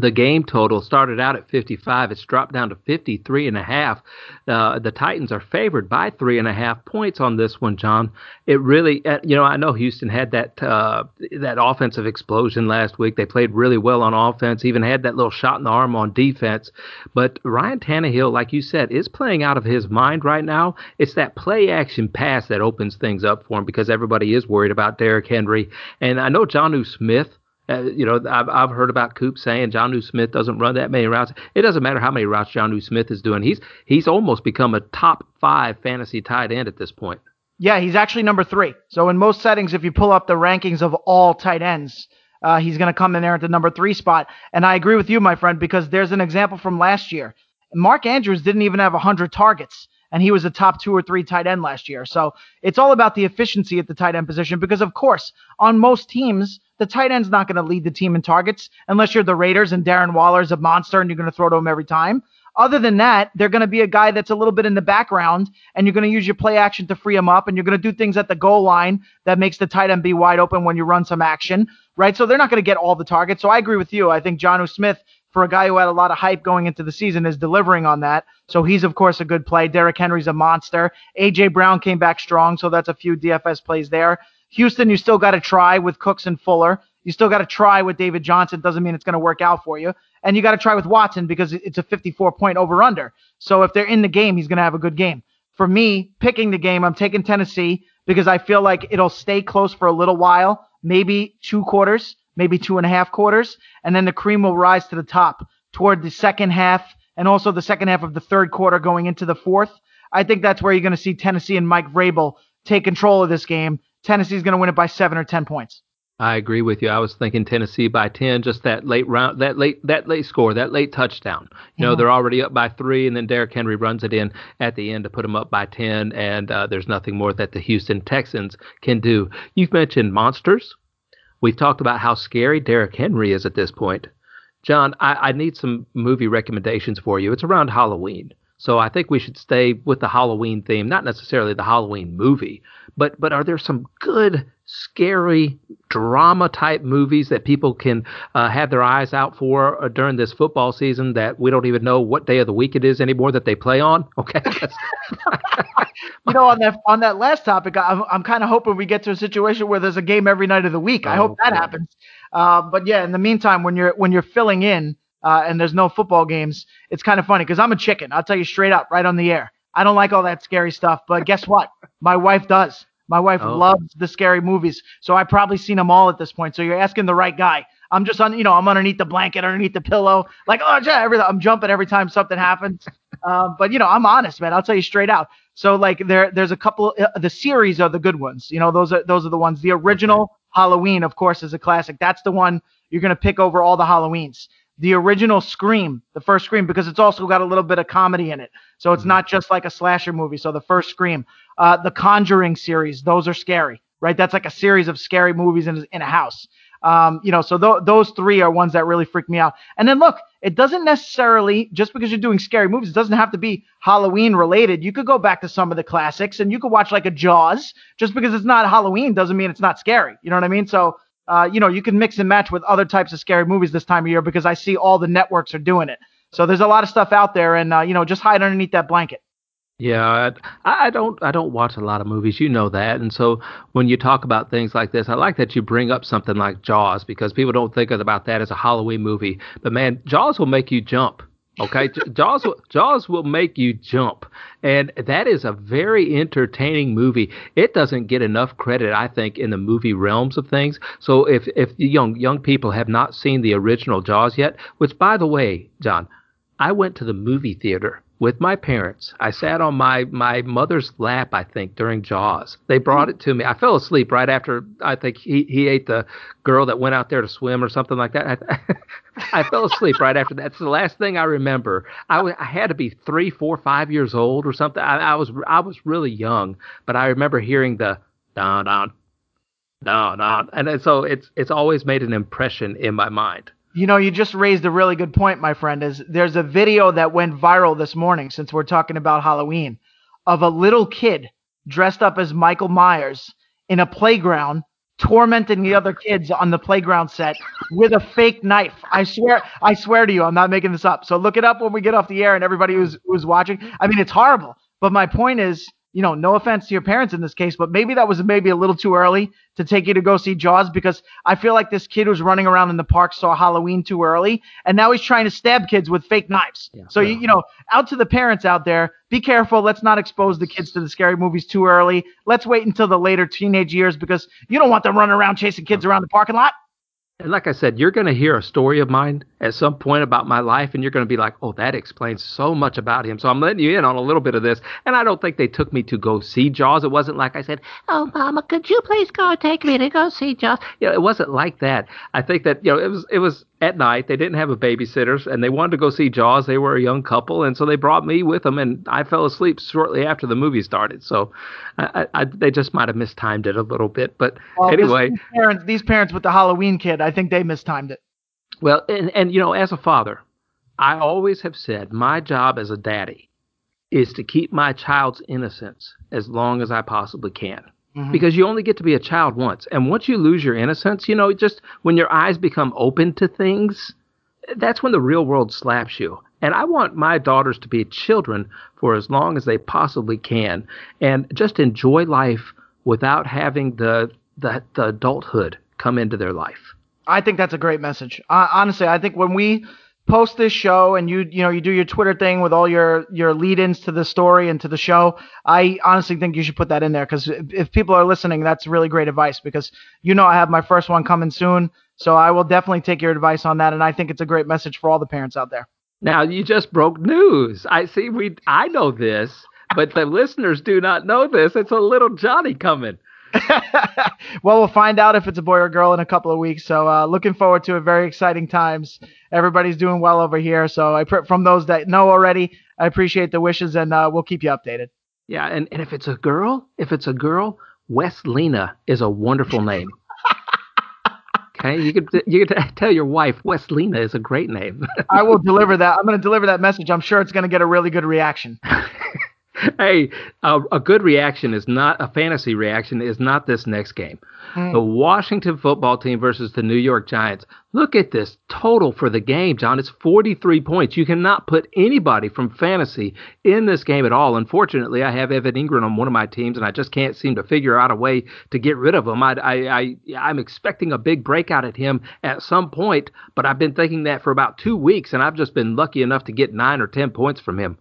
the game total started out at 55. It's dropped down to 53 and a half. Uh, the Titans are favored by three and a half points on this one, John. It really, uh, you know, I know Houston had that uh, that offensive explosion last week. They played really well on offense, even had that little shot in the arm on defense. But Ryan Tannehill, like you said, is playing out of his mind right now. It's that play action pass that opens things up for him because everybody is worried about Derrick Henry. And I know Jonnu Smith uh, you know, I've, I've heard about Coop saying Jonnu Smith doesn't run that many routes. It doesn't matter how many routes Jonnu Smith is doing. He's he's almost become a top five fantasy tight end at this point. Yeah, he's actually number three. So in most settings, if you pull up the rankings of all tight ends, uh, he's going to come in there at the number three spot. And I agree with you, my friend, because there's an example from last year. Mark Andrews didn't even have 100 targets and he was a top two or three tight end last year. So it's all about the efficiency at the tight end position because, of course, on most teams, the tight end's not going to lead the team in targets unless you're the Raiders and Darren Waller's a monster and you're going to throw to him every time. Other than that, they're going to be a guy that's a little bit in the background, and you're going to use your play action to free him up, and you're going to do things at the goal line that makes the tight end be wide open when you run some action, right? So they're not going to get all the targets. So I agree with you. I think Jonnu Smith for a guy who had a lot of hype going into the season is delivering on that. So he's of course a good play. Derrick Henry's a monster. AJ Brown came back strong, so that's a few DFS plays there. Houston, you still got to try with Cooks and Fuller. You still got to try with David Johnson. Doesn't mean it's going to work out for you. And you got to try with Watson because it's a 54 point over under. So if they're in the game, he's going to have a good game. For me, picking the game, I'm taking Tennessee because I feel like it'll stay close for a little while, maybe two quarters maybe two and a half quarters, and then the cream will rise to the top toward the second half and also the second half of the third quarter going into the fourth. I think that's where you're going to see Tennessee and Mike Vrabel take control of this game. Tennessee's going to win it by seven or ten points. I agree with you. I was thinking Tennessee by ten, just that late round, that late that late score, that late touchdown. You know, they're already up by three, and then Derrick Henry runs it in at the end to put them up by ten, and uh, there's nothing more that the Houston Texans can do. You've mentioned monsters. We've talked about how scary Derrick Henry is at this point. John, I, I need some movie recommendations for you. It's around Halloween. So I think we should stay with the Halloween theme, not necessarily the Halloween movie, but but are there some good scary drama type movies that people can uh, have their eyes out for uh, during this football season that we don't even know what day of the week it is anymore that they play on? Okay. you know, on that on that last topic, I'm I'm kind of hoping we get to a situation where there's a game every night of the week. I oh, hope that God. happens. Uh, but yeah, in the meantime, when you're when you're filling in uh, and there's no football games, it's kind of funny because I'm a chicken. I'll tell you straight up, right on the air. I don't like all that scary stuff. But guess what? My wife does. My wife Oh. loves the scary movies, so I've probably seen them all at this point. So you're asking the right guy. I'm just on, you know, I'm underneath the blanket, underneath the pillow, like oh yeah, every, I'm jumping every time something happens. Um, but you know, I'm honest, man. I'll tell you straight out. So like there, there's a couple. Uh, the series are the good ones. You know, those are those are the ones. The original Halloween, of course, is a classic. That's the one you're gonna pick over all the Halloweens. The original Scream, the first Scream, because it's also got a little bit of comedy in it. So it's not just like a slasher movie. So the first Scream, uh, the Conjuring series, those are scary, right? That's like a series of scary movies in, in a house. Um, you know, so th- those three are ones that really freak me out. And then look, it doesn't necessarily just because you're doing scary movies, it doesn't have to be Halloween related. You could go back to some of the classics and you could watch like a Jaws. Just because it's not Halloween doesn't mean it's not scary. You know what I mean? So, uh, you know, you can mix and match with other types of scary movies this time of year because I see all the networks are doing it. So there's a lot of stuff out there, and uh, you know, just hide underneath that blanket. Yeah, I, I don't I don't watch a lot of movies, you know that, and so when you talk about things like this, I like that you bring up something like Jaws because people don't think about that as a Halloween movie, but man, Jaws will make you jump. Okay, Jaws Jaws will make you jump, and that is a very entertaining movie. It doesn't get enough credit, I think, in the movie realms of things. So if if young young people have not seen the original Jaws yet, which by the way, John, I went to the movie theater with my parents. I sat on my my mother's lap, I think, during Jaws. They brought it to me. I fell asleep right after I think he he ate the girl that went out there to swim or something like that. I, I fell asleep right after that. It's the last thing I remember. I, w- I had to be three, four, five years old or something. I, I was I was really young, but I remember hearing the down down down down, and so it's it's always made an impression in my mind. You know, you just raised a really good point, my friend. Is there's a video that went viral this morning since we're talking about Halloween of a little kid dressed up as Michael Myers in a playground tormenting the other kids on the playground set with a fake knife. I swear, I swear to you, I'm not making this up. So look it up when we get off the air and everybody who's who's watching. I mean, it's horrible. But my point is, you know, no offense to your parents in this case, but maybe that was maybe a little too early to take you to go see Jaws because I feel like this kid was running around in the park saw Halloween too early, and now he's trying to stab kids with fake knives. Yeah, so well. you, you know, out to the parents out there, be careful. Let's not expose the kids to the scary movies too early. Let's wait until the later teenage years because you don't want them running around chasing kids around the parking lot. And like I said, you're going to hear a story of mine at some point about my life, and you're going to be like, oh, that explains so much about him. So I'm letting you in on a little bit of this. And I don't think they took me to go see Jaws. It wasn't like I said, oh, Mama, could you please go take me to go see Jaws? You know, it wasn't like that. I think that, you know, it was, it was at night. They didn't have a babysitter, and they wanted to go see Jaws. They were a young couple, and so they brought me with them, and I fell asleep shortly after the movie started. So I, I, they just might have mistimed it a little bit. But Well, anyway. these parents, these parents with the Halloween kid, I think they mistimed it. Well, and, and you know, as a father, I always have said my job as a daddy is to keep my child's innocence as long as I possibly can. Mhm. Because you only get to be a child once. And once you lose your innocence, you know, just when your eyes become open to things, that's when the real world slaps you. And I want my daughters to be children for as long as they possibly can and just enjoy life without having the the, the adulthood come into their life. I think that's a great message. Uh, honestly, I think when we post this show and you you know you do your Twitter thing with all your your lead-ins to the story and to the show, I honestly think you should put that in there because if, people are listening, that's really great advice because you know I have my first one coming soon, so I will definitely take your advice on that, and I think it's a great message for all the parents out there. Now you just broke news. I see. We I know this, but the listeners do not know this. It's a little Johnny coming. well, we'll find out if it's a boy or girl in a couple of weeks. So, uh, looking forward to it. Very exciting times. Everybody's doing well over here. So, I pr- from those that know already, I appreciate the wishes, and uh, we'll keep you updated. Yeah, and, and if it's a girl, if it's a girl, Weslina is a wonderful name. okay, you could you could tell your wife Weslina is a great name. I will deliver that. I'm going to deliver that message. I'm sure it's going to get a really good reaction. hey, a, a good reaction is not a fantasy reaction. Is not this next game. Hmm. The Washington football team versus the New York Giants. Look at this total for the game, John. It's 43 points. You cannot put anybody from fantasy in this game at all. Unfortunately, I have Evan Engram on one of my teams, and I just can't seem to figure out a way to get rid of him. I, I, I, I'm expecting a big breakout at him at some point, but I've been thinking that for about two weeks, and I've just been lucky enough to get nine or 10 points from him.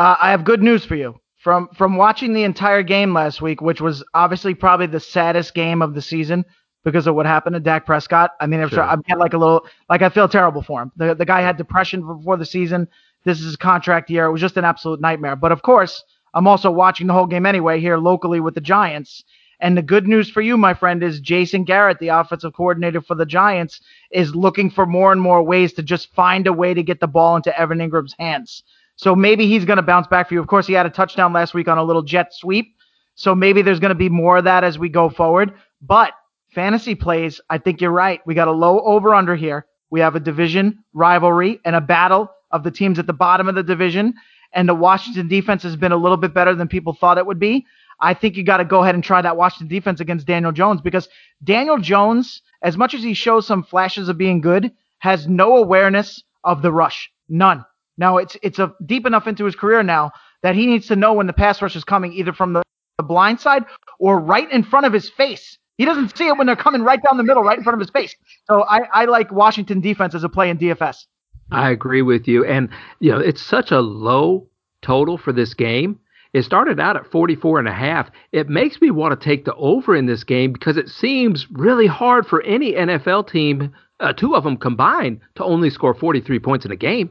Uh, I have good news for you. From from watching the entire game last week, which was obviously probably the saddest game of the season because of what happened to Dak Prescott. I mean, I'm sure. I've got like a little like I feel terrible for him. The the guy had depression before the season. This is his contract year. It was just an absolute nightmare. But of course, I'm also watching the whole game anyway here locally with the Giants. And the good news for you, my friend, is Jason Garrett, the offensive coordinator for the Giants, is looking for more and more ways to just find a way to get the ball into Evan Engram's hands. So maybe he's going to bounce back for you. Of course, he had a touchdown last week on a little jet sweep. So maybe there's going to be more of that as we go forward. But fantasy plays, I think you're right. We got a low over under here. We have a division rivalry and a battle of the teams at the bottom of the division. And the Washington defense has been a little bit better than people thought it would be. I think you got to go ahead and try that Washington defense against Daniel Jones because Daniel Jones, as much as he shows some flashes of being good, has no awareness of the rush. None. Now it's it's a deep enough into his career now that he needs to know when the pass rush is coming either from the, the blind side or right in front of his face. He doesn't see it when they're coming right down the middle, right in front of his face. So I, I like Washington defense as a play in DFS. I agree with you. And, you know, it's such a low total for this game. It started out at 44 and a half. It makes me want to take the over in this game because it seems really hard for any NFL team, uh, two of them combined, to only score 43 points in a game.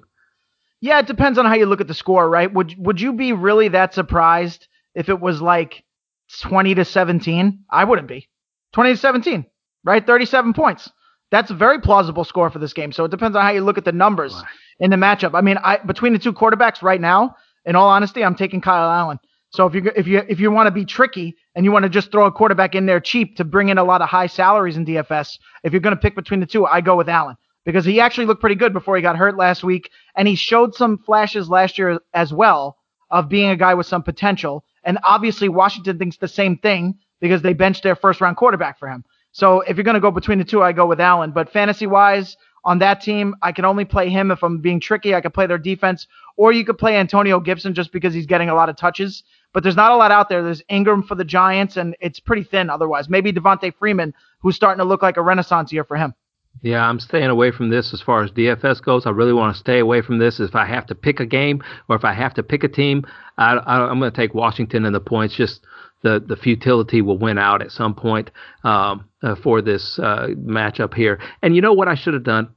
Yeah, it depends on how you look at the score, right? Would would you be really that surprised if it was like 20 to 17? I wouldn't be. 20 to 17, right? 37 points. That's a very plausible score for this game. So it depends on how you look at the numbers in the matchup. I mean, I between the two quarterbacks right now, in all honesty, I'm taking Kyle Allen. So if you if you if you want to be tricky and you want to just throw a quarterback in there cheap to bring in a lot of high salaries in DFS, if you're going to pick between the two, I go with Allen because he actually looked pretty good before he got hurt last week, and he showed some flashes last year as well of being a guy with some potential. And obviously, Washington thinks the same thing because they benched their first round quarterback for him. So if you're going to go between the two, I go with Allen. But fantasy wise, on that team, I can only play him if I'm being tricky. I could play their defense, or you could play Antonio Gibson just because he's getting a lot of touches. But there's not a lot out there. There's Engram for the Giants, and it's pretty thin otherwise. Maybe Devonta Freeman, who's starting to look like a renaissance year for him. Yeah, I'm staying away from this as far as DFS goes. I really want to stay away from this. If I have to pick a game or if I have to pick a team, I, am going to take Washington and the points. Just the the futility will win out at some point um, uh, for this uh, matchup here. And you know what I should have done?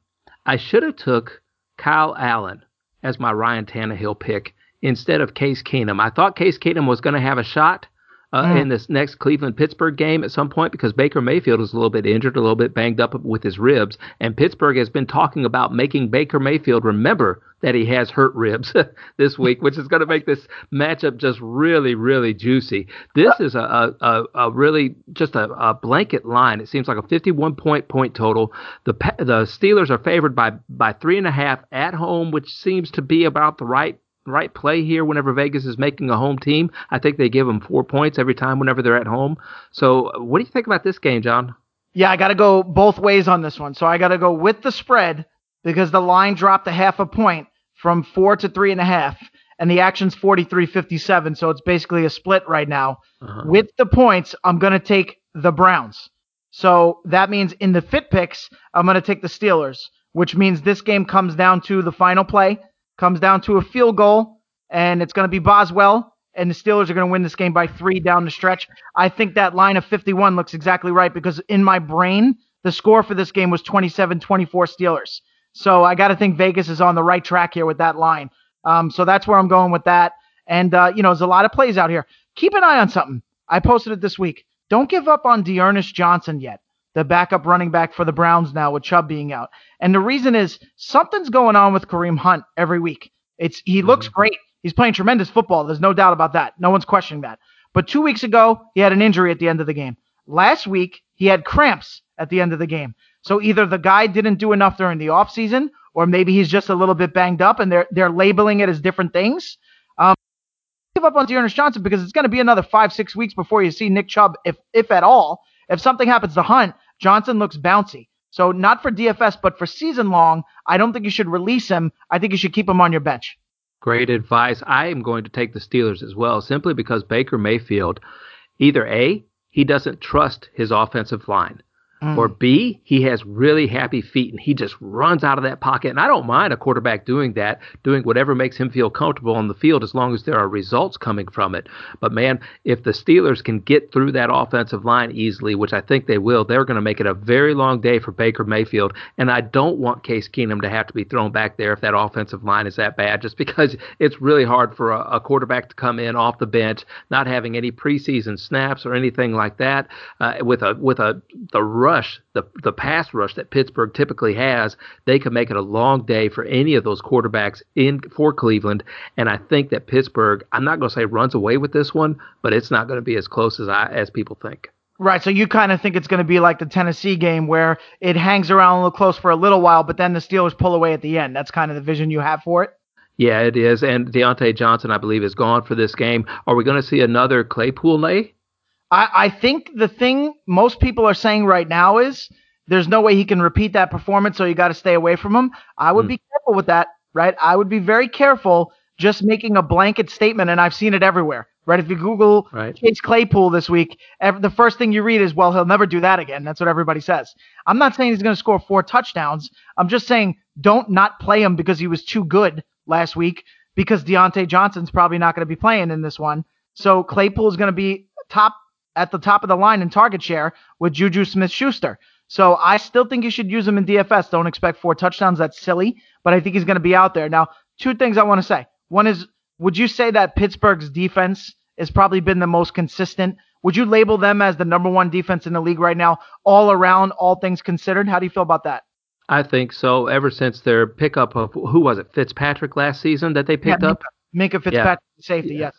I should have took Kyle Allen as my Ryan Tannehill pick instead of Case Keenum. I thought Case Keenum was going to have a shot uh, mm. in this next Cleveland Pittsburgh game at some point because Baker Mayfield is a little bit injured, a little bit banged up with his ribs, and Pittsburgh has been talking about making Baker Mayfield remember that he has hurt ribs this week, which is going to make this matchup just really, really juicy. This is a a, a really just a, a blanket line. It seems like a 51 point point total. The the Steelers are favored by by three and a half at home, which seems to be about the right right play here whenever Vegas is making a home team. I think they give them four points every time whenever they're at home. So, what do you think about this game, John? Yeah, I got to go both ways on this one. So, I got to go with the spread because the line dropped a half a point from four to three and a half, and the action's 43 57. So, it's basically a split right now. Uh-huh. With the points, I'm going to take the Browns. So, that means in the fit picks, I'm going to take the Steelers, which means this game comes down to the final play comes down to a field goal, and it's going to be Boswell, and the Steelers are going to win this game by three down the stretch. I think that line of 51 looks exactly right because in my brain, the score for this game was 27 24 Steelers. So I got to think Vegas is on the right track here with that line. Um, so that's where I'm going with that. And, uh, you know, there's a lot of plays out here. Keep an eye on something. I posted it this week. Don't give up on D'Ernest Johnson yet the backup running back for the Browns now with Chubb being out. And the reason is something's going on with Kareem Hunt every week. It's he mm-hmm. looks great. He's playing tremendous football. There's no doubt about that. No one's questioning that. But two weeks ago, he had an injury at the end of the game. Last week, he had cramps at the end of the game. So either the guy didn't do enough during the offseason, or maybe he's just a little bit banged up and they're they're labeling it as different things. Um, give up on D'Ernest Johnson because it's going to be another five, six weeks before you see Nick Chubb, if if at all. If something happens to Hunt, Johnson looks bouncy. So not for DFS, but for season long, I don't think you should release him. I think you should keep him on your bench. Great advice. I am going to take the Steelers as well, simply because Baker Mayfield, either A, he doesn't trust his offensive line. Mm. Or B, he has really happy feet and he just runs out of that pocket. And I don't mind a quarterback doing that, doing whatever makes him feel comfortable on the field as long as there are results coming from it. But man, if the Steelers can get through that offensive line easily, which I think they will, they're going to make it a very long day for Baker Mayfield. And I don't want Case Keenum to have to be thrown back there if that offensive line is that bad, just because it's really hard for a, a quarterback to come in off the bench, not having any preseason snaps or anything like that, uh, with a with a the rush, the the pass rush that Pittsburgh typically has, they could make it a long day for any of those quarterbacks in for Cleveland. And I think that Pittsburgh, I'm not going to say runs away with this one, but it's not going to be as close as I as people think. Right. So you kind of think it's going to be like the Tennessee game where it hangs around a little close for a little while, but then the Steelers pull away at the end. That's kind of the vision you have for it. Yeah, it is. And Diontae Johnson, I believe, is gone for this game. Are we going to see another Claypool lay? I, I think the thing most people are saying right now is there's no way he can repeat that performance, so you got to stay away from him. I would mm. be careful with that, right? I would be very careful just making a blanket statement, and I've seen it everywhere, right? If you Google right. Chase Claypool this week, the first thing you read is, well, he'll never do that again. That's what everybody says. I'm not saying he's going to score four touchdowns. I'm just saying don't not play him because he was too good last week because Diontae Johnson's probably not going to be playing in this one. So Claypool is going to be top at the top of the line in target share with Juju Smith Schuster. So I still think you should use him in DFS. Don't expect four touchdowns. That's silly, but I think he's going to be out there. Now, two things I want to say. One is, would you say that Pittsburgh's defense has probably been the most consistent? Would you label them as the number one defense in the league right now, all around, all things considered? How do you feel about that? I think so. Ever since their pickup of who was it, Fitzpatrick last season that they picked yeah, up, Minkah Fitzpatrick yeah. safety, yes.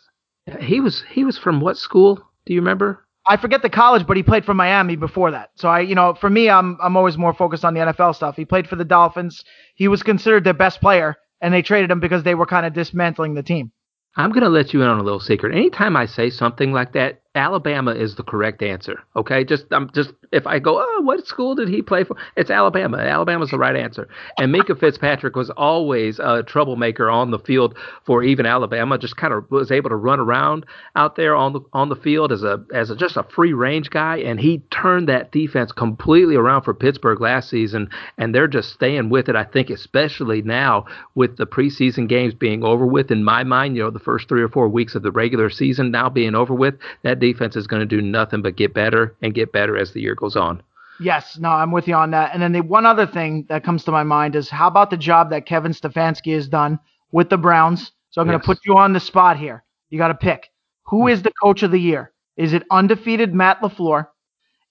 He was he was from what school? Do you remember? I forget the college, but he played for Miami before that. So I, you know, for me, I'm I'm always more focused on the NFL stuff. He played for the Dolphins. He was considered their best player, and they traded him because they were kind of dismantling the team. I'm going to let you in on a little secret. Anytime I say something like that, Alabama is the correct answer. Okay, just I'm just if I go, oh, what school did he play for? It's Alabama. Alabama's the right answer. And Minkah Fitzpatrick was always a troublemaker on the field for even Alabama. Just kind of was able to run around out there on the on the field as a as a, just a free range guy, and he turned that defense completely around for Pittsburgh last season. And they're just staying with it. I think, especially now with the preseason games being over with. In my mind, you know, the first three or four weeks of the regular season now being over with, that defense is going to do nothing but get better and get better as the year goes on. Yes, no, I'm with you on that. And then the one other thing that comes to my mind is how about the job that Kevin Stefanski has done with the Browns? So I'm yes. going to put you on the spot here. You got to pick. Who hmm. is the coach of the year? Is it undefeated Matt LaFleur?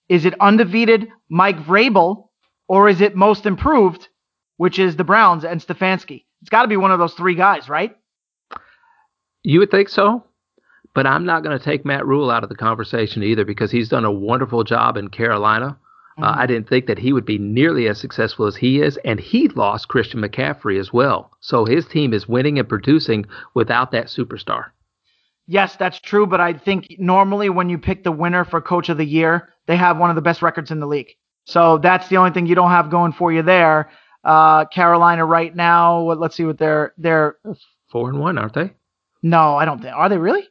Is it undefeated Mike Vrabel? Or is it most improved, which is the Browns and Stefanski? It's got to be one of those three guys, right? You would think so. But I'm not going to take Matt Rhule out of the conversation either because he's done a wonderful job in Carolina. Uh, mm-hmm. Uh, I didn't think that he would be nearly as successful as he is, and he lost Christian McCaffrey as well. So his team is winning and producing without that superstar. Yes, that's true, but I think normally when you pick the winner for coach of the year, they have one of the best records in the league. So that's the only thing you don't have going for you there. Uh, Carolina right now, let's see what they're they're four and one, aren't they? No, I don't think. Are they really?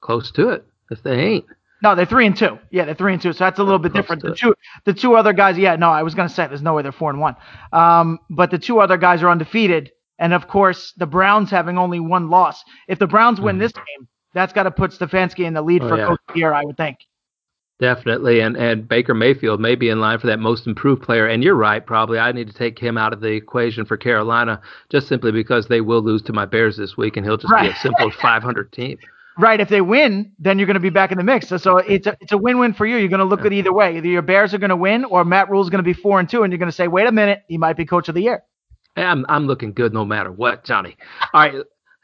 Close to it. If they ain't. No, they're three and two. Yeah, they're three and two. So that's a little bit different. The two, the two other guys. Yeah, no, I was gonna say there's no way they're four and one. Um, but the two other guys are undefeated, and of course the Browns having only one loss. If the Browns win mm. this game, that's got to put Stefanski in the lead oh, for yeah. coach of the year, I would think. Definitely, and and Baker Mayfield may be in line for that most improved player. And you're right, probably I need to take him out of the equation for Carolina, just simply because they will lose to my Bears this week, and he'll just right. be a simple 500 team. Right. If they win, then you're going to be back in the mix. So, so it's a, it's a win-win for you. You're going to look at either way. Either your Bears are going to win, or Matt Rhule's going to be four and two, and you're going to say, wait a minute, he might be coach of the year. I'm I'm looking good no matter what, Johnny. All right.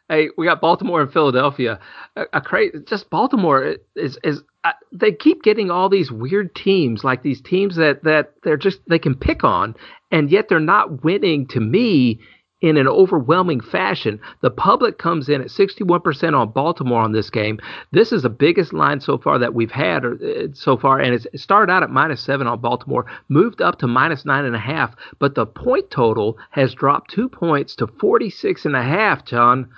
Hey, we got Baltimore and Philadelphia. A, a crazy, just Baltimore is is uh, they keep getting all these weird teams, like these teams that that they're just they can pick on, and yet they're not winning. To me, in an overwhelming fashion. The public comes in at 61% on Baltimore on this game. This is the biggest line so far that we've had or, uh, so far, and it started out at minus seven on Baltimore, moved up to minus nine and a half, but the point total has dropped two points to 46 and a half, John.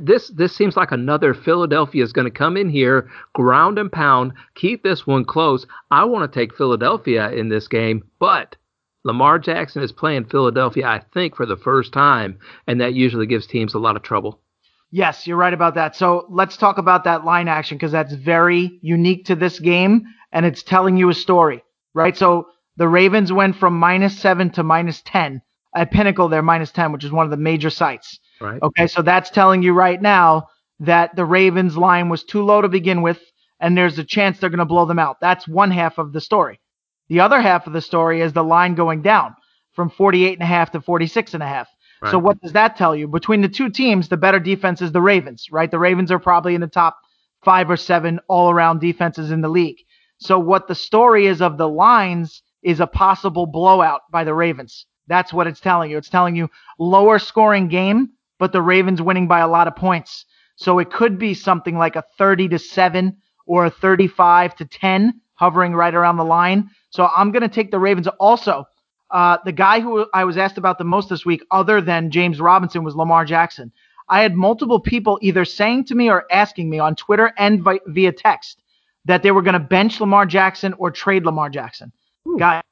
this this seems like another Philadelphia is going to come in here, ground and pound, keep this one close. I want to take Philadelphia in this game, but Lamar Jackson is playing Philadelphia, I think, for the first time, and that usually gives teams a lot of trouble. Yes, you're right about that. So let's talk about that line action because that's very unique to this game and it's telling you a story, right? So the Ravens went from minus seven to minus 10. At Pinnacle, they're minus 10, which is one of the major sites. Right. Okay, so that's telling you right now that the Ravens line was too low to begin with, and there's a chance they're going to blow them out. That's one half of the story. The other half of the story is the line going down from 48 and a half to 46 and a half. Right. So what does that tell you? Between the two teams, the better defense is the Ravens, right? The Ravens are probably in the top five or seven all around defenses in the league. So what the story is of the lines is a possible blowout by the Ravens. That's what it's telling you. It's telling you lower scoring game, but the Ravens winning by a lot of points. So it could be something like a 30 to 7 or a 35 to 10 hovering right around the line. So I'm going to take the Ravens. Also, uh, the guy who I was asked about the most this week, other than James Robinson, was Lamar Jackson. I had multiple people either saying to me or asking me on Twitter and vi- via text that they were going to bench Lamar Jackson or trade Lamar Jackson. Ooh. Guys,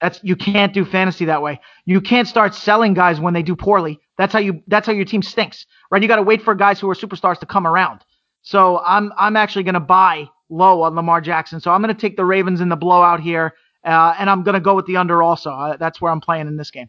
that's you can't do fantasy that way. You can't start selling guys when they do poorly. That's how you that's how your team stinks. Right? You got to wait for guys who are superstars to come around. So I'm I'm actually going to buy low on Lamar Jackson. So I'm going to take the Ravens in the blowout here, uh, and I'm going to go with the under also. Uh, that's where I'm playing in this game.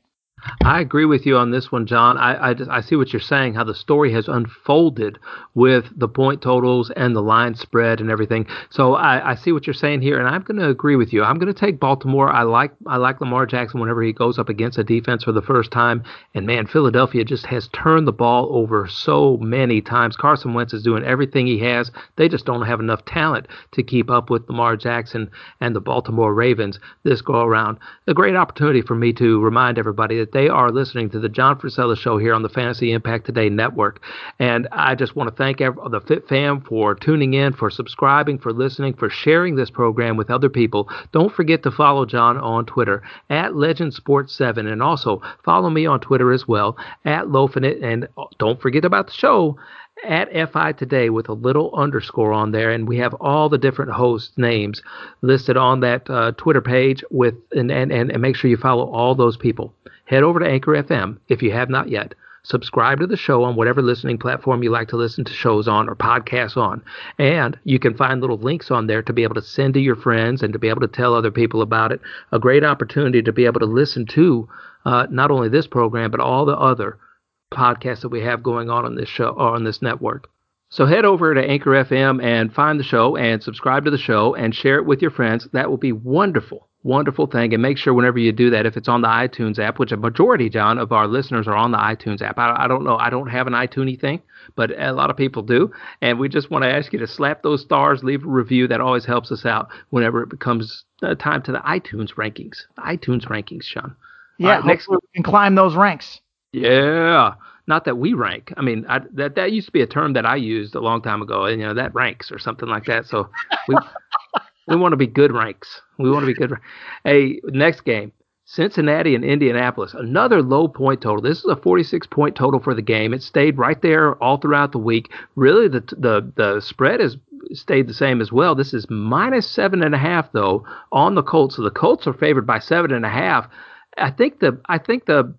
I agree with you on this one, John. I, I, I, see what you're saying, how the story has unfolded with the point totals and the line spread and everything. So I, I see what you're saying here, and I'm going to agree with you. I'm going to take Baltimore. I like I like Lamar Jackson whenever he goes up against a defense for the first time. And man, Philadelphia just has turned the ball over so many times. Carson Wentz is doing everything he has. They just don't have enough talent to keep up with Lamar Jackson and the Baltimore Ravens this go around. A great opportunity for me to remind everybody that they are listening to the John Frisella Show here on the Fantasy Impact Today Network. And I just want to thank the Fit Fam for tuning in, for subscribing, for listening, for sharing this program with other people. Don't forget to follow John on Twitter at Legend Sports 7 and also follow me on Twitter as well at Lofinit. And uh, don't forget about the show at FI Today with a little underscore on there, and we have all the different host names listed on that uh, Twitter page. With and, and and make sure you follow all those people head over to Anchor FM if you have not yet. Subscribe to the show on whatever listening platform you like to listen to shows on or podcasts on. And you can find little links on there to be able to send to your friends and to be able to tell other people about it. A great opportunity to be able to listen to uh, not only this program, but all the other podcasts that we have going on on this show or on this network. So head over to Anchor FM and find the show and subscribe to the show and share it with your friends. That will be wonderful wonderful thing. And make sure whenever you do that, if it's on the iTunes app, which a majority, John, of our listeners are on the iTunes app. I, I don't know. I don't have an iTunes thing, but a lot of people do. And we just want to ask you to slap those stars, leave a review. That always helps us out whenever it becomes time to the iTunes rankings. ITunes rankings, Sean. Yeah, right, next we can climb those ranks. Yeah. Not that we rank. I mean, I, that that used to be a term that I used a long time ago, and you know that ranks or something like that. So we we want to be good ranks. We want to be good. Hey, next game. Cincinnati and Indianapolis, another low point total. This is a 46 point total for the game. It stayed right there all throughout the week. Really, the the the spread has stayed the same as well. This is minus seven and a half though on the Colts. So the Colts are favored by seven and a half. I think the I think the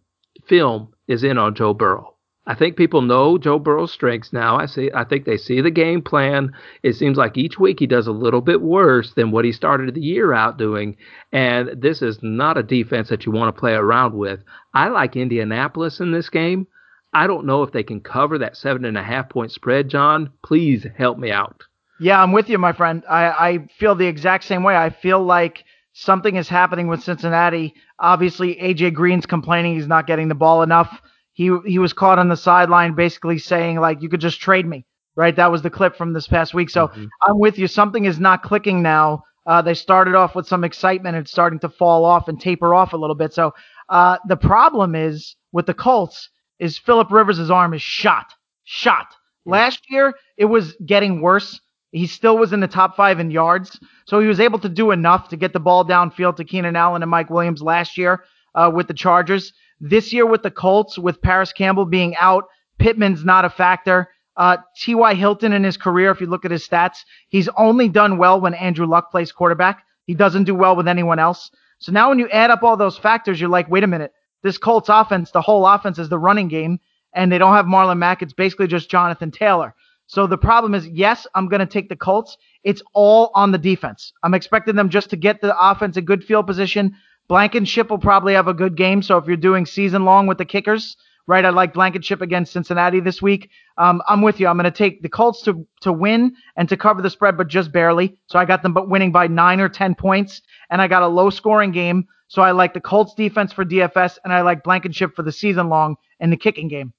film is in on Joe Burrow. I think people know Joe Burrow's strengths now. I see. I think they see the game plan. It seems like each week he does a little bit worse than what he started the year out doing. And this is not a defense that you want to play around with. I like Indianapolis in this game. I don't know if they can cover that seven and a half point spread. John, please help me out. Yeah, I'm with you, my friend. I, I feel the exact same way. I feel like something is happening with Cincinnati. Obviously, AJ Green's complaining he's not getting the ball enough. He he was caught on the sideline basically saying like you could just trade me right? That was the clip from this past week. So mm-hmm. i'm with you. Something is not clicking now. Uh, they started off with some excitement and starting to fall off and taper off a little bit. So uh, the problem is with the colts is philip rivers' arm is shot shot. Last year it was getting worse he still was in the top five in yards so he was able to do enough to get the ball downfield to keenan allen and mike williams last year uh, with the chargers this year with the Colts, with Parris Campbell being out, Pittman's not a factor. Uh, T.Y. Hilton in his career, if you look at his stats, he's only done well when Andrew Luck plays quarterback. He doesn't do well with anyone else. So now when you add up all those factors, you're like, wait a minute, this Colts offense, the whole offense is the running game, and they don't have Marlon Mack. It's basically just Jonathan Taylor. So the problem is, yes, I'm going to take the Colts. It's all on the defense. I'm expecting them just to get the offense a good field position. Blankenship will probably have a good game. So if you're doing season long with the kickers, right? I like Blankenship against Cincinnati this week. Um, I'm with you. I'm going to take the Colts to to win and to cover the spread, but just barely. So I got them but winning by nine or ten points, and I got a low scoring game. So I like the Colts defense for DFS, and I like Blankenship for the season long in the kicking game.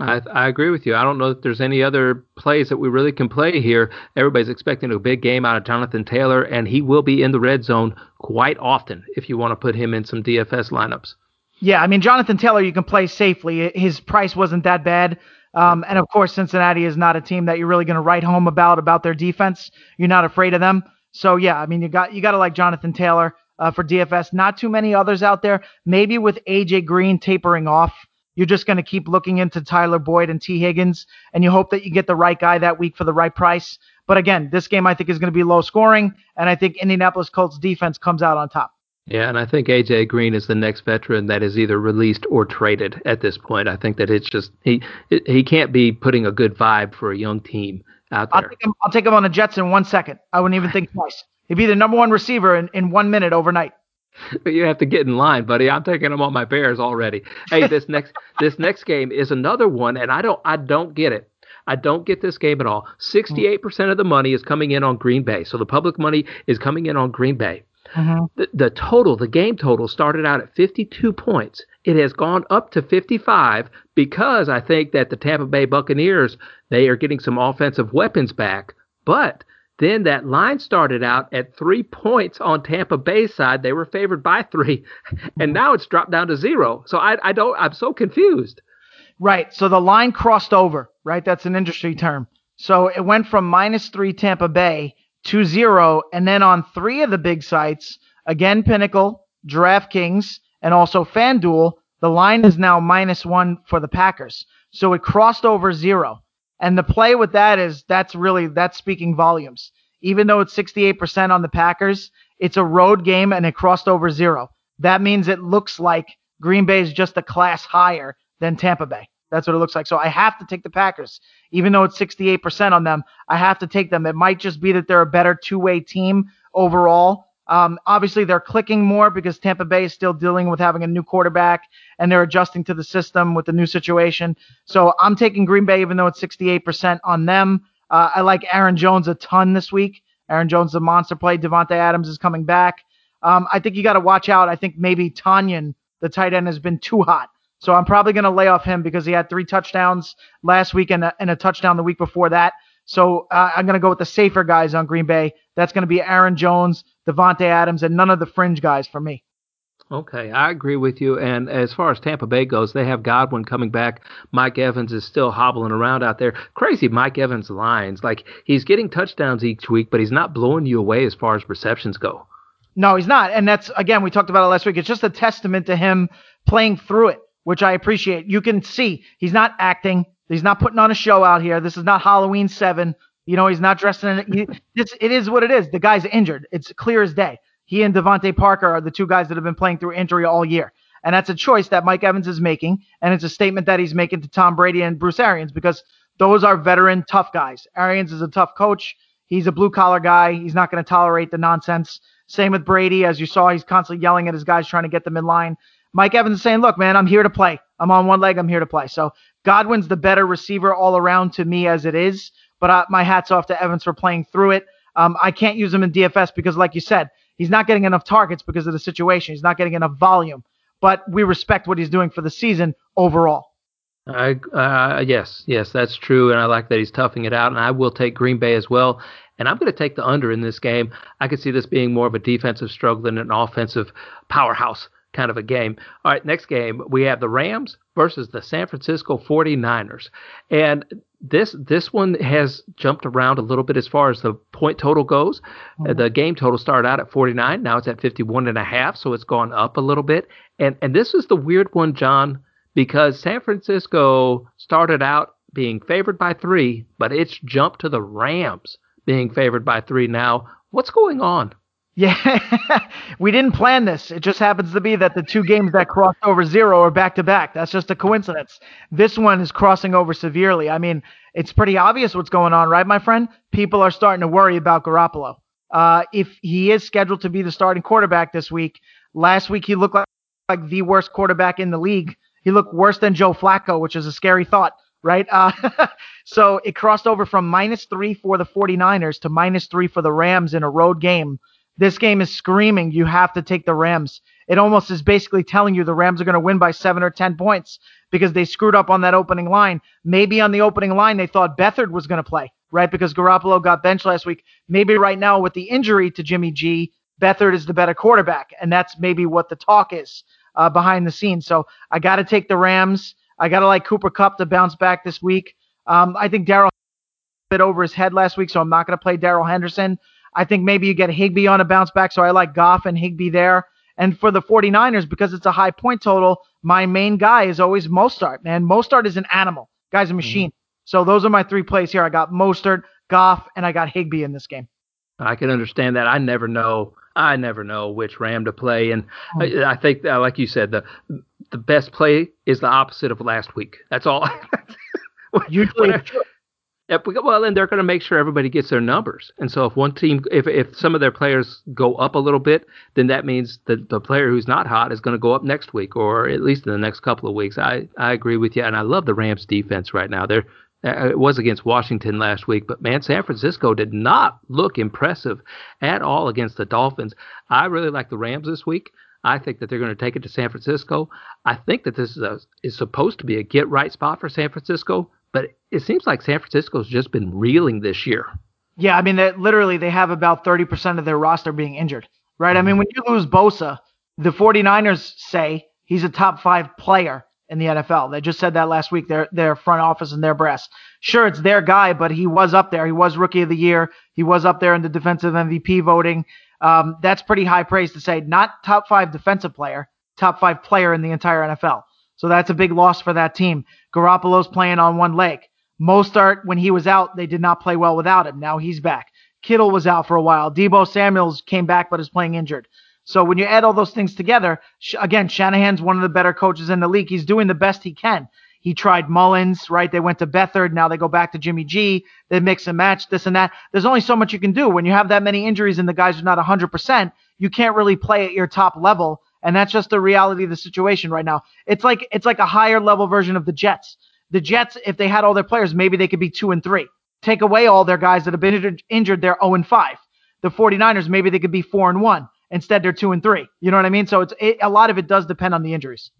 I, I agree with you. I don't know if there's any other plays that we really can play here. Everybody's expecting a big game out of Jonathan Taylor, and he will be in the red zone quite often if you want to put him in some DFS lineups. Yeah, I mean Jonathan Taylor, you can play safely. His price wasn't that bad. Um, and of course, Cincinnati is not a team that you're really going to write home about about their defense. You're not afraid of them. So yeah, I mean you got you got to like Jonathan Taylor uh, for DFS. Not too many others out there. Maybe with AJ Green tapering off, you're just going to keep looking into Tyler Boyd and Tee Higgins, and you hope that you get the right guy that week for the right price. But again, this game I think is going to be low scoring, and I think Indianapolis Colts defense comes out on top. Yeah, and I think AJ Green is the next veteran that is either released or traded at this point. I think that it's just he he can't be putting a good vibe for a young team out there. I'll take him, I'll take him on the Jets in one second. I wouldn't even think twice. He'd be the number one receiver in, in one minute overnight. you have to get in line, buddy. I'm taking them on my Bears already. Hey, this next this next game is another one, and I don't I don't get it. I don't get this game at all. 68% of the money is coming in on Green Bay. So the public money is coming in on Green Bay. Mm-hmm. The, the total, the game total started out at 52 points. It has gone up to 55 because I think that the Tampa Bay Buccaneers, they are getting some offensive weapons back. But then that line started out at three points on Tampa Bay side. They were favored by three, and now it's dropped down to zero. So I, I don't. I'm so confused. Right. So the line crossed over. Right. That's an industry term. So it went from minus three Tampa Bay to zero, and then on three of the big sites, again Pinnacle, DraftKings, and also FanDuel, the line is now minus one for the Packers. So it crossed over zero. And the play with that is that's really that's speaking volumes. Even though it's 68% on the Packers, it's a road game and it crossed over zero. That means it looks like Green Bay is just a class higher than Tampa Bay. That's what it looks like. So I have to take the Packers. Even though it's 68% on them, I have to take them. It might just be that they're a better two-way team overall. Um, obviously, they're clicking more because Tampa Bay is still dealing with having a new quarterback and they're adjusting to the system with the new situation. So I'm taking Green Bay, even though it's 68% on them. Uh, I like Aaron Jones a ton this week. Aaron Jones, the monster play. Davante Adams is coming back. Um, I think you got to watch out. I think maybe Tonyan, the tight end, has been too hot. So I'm probably going to lay off him because he had three touchdowns last week and a, and a touchdown the week before that. So uh, I'm going to go with the safer guys on Green Bay. That's going to be Aaron Jones, Davante Adams, and none of the fringe guys for me. Okay, I agree with you. And as far as Tampa Bay goes, they have Godwin coming back. Mike Evans is still hobbling around out there. Crazy Mike Evans lines. Like he's getting touchdowns each week, but he's not blowing you away as far as receptions go. No, he's not. And that's again, we talked about it last week. It's just a testament to him playing through it, which I appreciate. You can see he's not acting. He's not putting on a show out here. This is not Halloween seven. You know, he's not dressed in it. It's, it is what it is. The guy's injured. It's clear as day. He and DeVante Parker are the two guys that have been playing through injury all year. And that's a choice that Mike Evans is making. And it's a statement that he's making to Tom Brady and Bruce Arians because those are veteran, tough guys. Arians is a tough coach. He's a blue collar guy. He's not going to tolerate the nonsense. Same with Brady. As you saw, he's constantly yelling at his guys, trying to get them in line. Mike Evans is saying, look, man, I'm here to play. I'm on one leg. I'm here to play. So Godwin's the better receiver all around to me as it is. But uh, my hat's off to Evans for playing through it. Um, I can't use him in DFS because, like you said, He's not getting enough targets because of the situation. He's not getting enough volume. But we respect what he's doing for the season overall. I uh, yes, yes, that's true, and I like that he's toughing it out. And I will take Green Bay as well. And I'm going to take the under in this game. I could see this being more of a defensive struggle than an offensive powerhouse kind of a game. All right, next game we have the Rams versus the San Francisco 49ers. And this this one has jumped around a little bit as far as the point total goes. Mm-hmm. The game total started out at 49, now it's at 51 and a half, so it's gone up a little bit. And and this is the weird one, John, because San Francisco started out being favored by three, but it's jumped to the Rams being favored by three now. What's going on? Yeah, we didn't plan this. It just happens to be that the two games that crossed over zero are back to back. That's just a coincidence. This one is crossing over severely. I mean, it's pretty obvious what's going on, right, my friend? People are starting to worry about Garoppolo. Uh, if he is scheduled to be the starting quarterback this week, last week he looked like, like the worst quarterback in the league. He looked worse than Joe Flacco, which is a scary thought, right? Uh, so it crossed over from minus three for the 49ers to minus three for the Rams in a road game this game is screaming you have to take the Rams. It almost is basically telling you the Rams are going to win by seven or 10 points because they screwed up on that opening line. Maybe on the opening line, they thought Beathard was going to play, right? Because Garoppolo got benched last week. Maybe right now, with the injury to Jimmy G, Beathard is the better quarterback. And that's maybe what the talk is uh, behind the scenes. So I got to take the Rams. I got to like Cooper Kupp to bounce back this week. Um, I think Darrell bit over his head last week, so I'm not going to play Darrell Henderson. I think maybe you get Higbee on a bounce back, so I like Goff and Higbee there. And for the 49ers, because it's a high point total, my main guy is always Mostert, man. Mostert is an animal. Guy's a mm-hmm. machine. Mm-hmm. So those are my three plays here. I got Mostert, Goff, and I got Higbee in this game. I can understand that. I never know. I never know which Ram to play, and mm-hmm. I, I think, uh, like you said, the the best play is the opposite of last week. That's all. Usually, Yep. Well, and they're going to make sure everybody gets their numbers. And so if one team, if if some of their players go up a little bit, then that means that the player who's not hot is going to go up next week, or at least in the next couple of weeks. I I agree with you, and I love the Rams defense right now. They're uh, it was against Washington last week, but man, San Francisco did not look impressive at all against the Dolphins. I really like the Rams this week. I think that they're going to take it to San Francisco. I think that this is a, is supposed to be a get right spot for San Francisco but it seems like San Francisco's just been reeling this year. Yeah, I mean, they, literally, they have about 30% of their roster being injured, right? I mean, when you lose Bosa, the 49ers say he's a top five player in the NFL. They just said that last week, their, their front office and their brass. Sure, it's their guy, but he was up there. He was rookie of the year. He was up there in the defensive MVP voting. Um, that's pretty high praise to say. Not top five defensive player, top five player in the entire NFL. So that's a big loss for that team. Garoppolo's playing on one leg. Mostert, when he was out, they did not play well without him. Now he's back. Kittle was out for a while. Deebo Samuels came back but is playing injured. So when you add all those things together, again, Shanahan's one of the better coaches in the league. He's doing the best he can. He tried Mullens, right? They went to Beathard. Now they go back to Jimmy G. They mix and match this and that. There's only so much you can do when you have that many injuries and the guys are not 100%. You can't really play at your top level and that's just the reality of the situation right now. It's like it's like a higher level version of the Jets. The Jets, if they had all their players, maybe they could be two and three. Take away all their guys that have been injured, they're 0 and 5. The 49ers, maybe they could be 4 and 1. Instead, they're 2 and 3. You know what I mean? So it's it, a lot of it does depend on the injuries.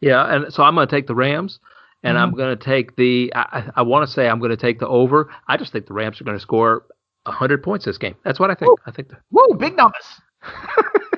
Yeah, and so I'm going to take the Rams, and mm-hmm. I'm going to take the. I, I want to say I'm going to take the over. I just think the Rams are going to score 100 points this game. That's what I think. Woo. I think. The, Woo, big numbers.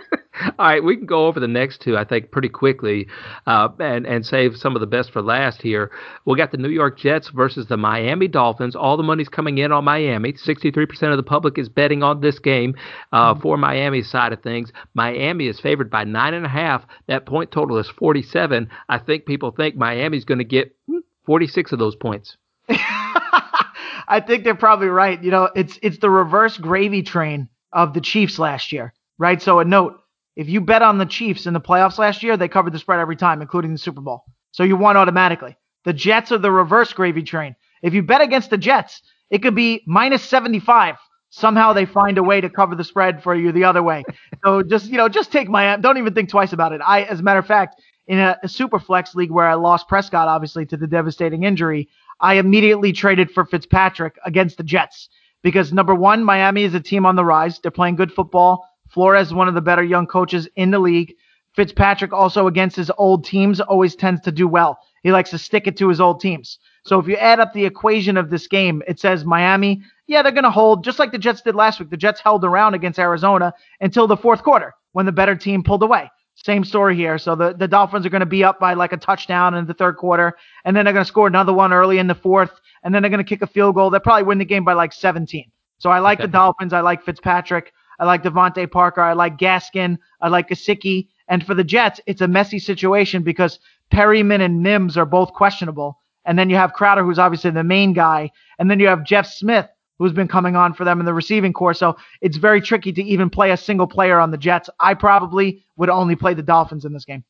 All right, we can go over the next two, I think, pretty quickly, uh, and and save some of the best for last here. We got the New York Jets versus the Miami Dolphins. All the money's coming in on Miami. Sixty-three percent of the public is betting on this game uh, mm-hmm. for Miami's side of things. Miami is favored by nine and a half. That point total is forty-seven. I think people think Miami's going to get hmm, forty-six of those points. I think they're probably right. You know, it's it's the reverse gravy train of the Chiefs last year, right? So a note if you bet on the Chiefs in the playoffs last year, they covered the spread every time, including the Super Bowl. So you won automatically. The Jets are the reverse gravy train. If you bet against the Jets, it could be minus 75. Somehow they find a way to cover the spread for you the other way. So just, you know, just take my, don't even think twice about it. I, as a matter of fact, in a, a super flex league where I lost Prescott, obviously, to the devastating injury, I immediately traded for Fitzpatrick against the Jets because number one, Miami is a team on the rise. They're playing good football. Flores is one of the better young coaches in the league. Fitzpatrick also against his old teams always tends to do well. He likes to stick it to his old teams. So if you add up the equation of this game, it says Miami, yeah, they're going to hold just like the Jets did last week. The Jets held around against Arizona until the fourth quarter when the better team pulled away. Same story here. So the, the Dolphins are going to be up by like a touchdown in the third quarter, and then they're going to score another one early in the fourth, and then they're going to kick a field goal. They'll probably win the game by like 17. So I like okay. the Dolphins. I like Fitzpatrick. I like DeVante Parker. I like Gaskin. I like Gesicki. And for the Jets, it's a messy situation because Perriman and Mims are both questionable. And then you have Crowder, who's obviously the main guy. And then you have Jeff Smith, who's been coming on for them in the receiving corps. So it's very tricky to even play a single player on the Jets. I probably would only play the Dolphins in this game.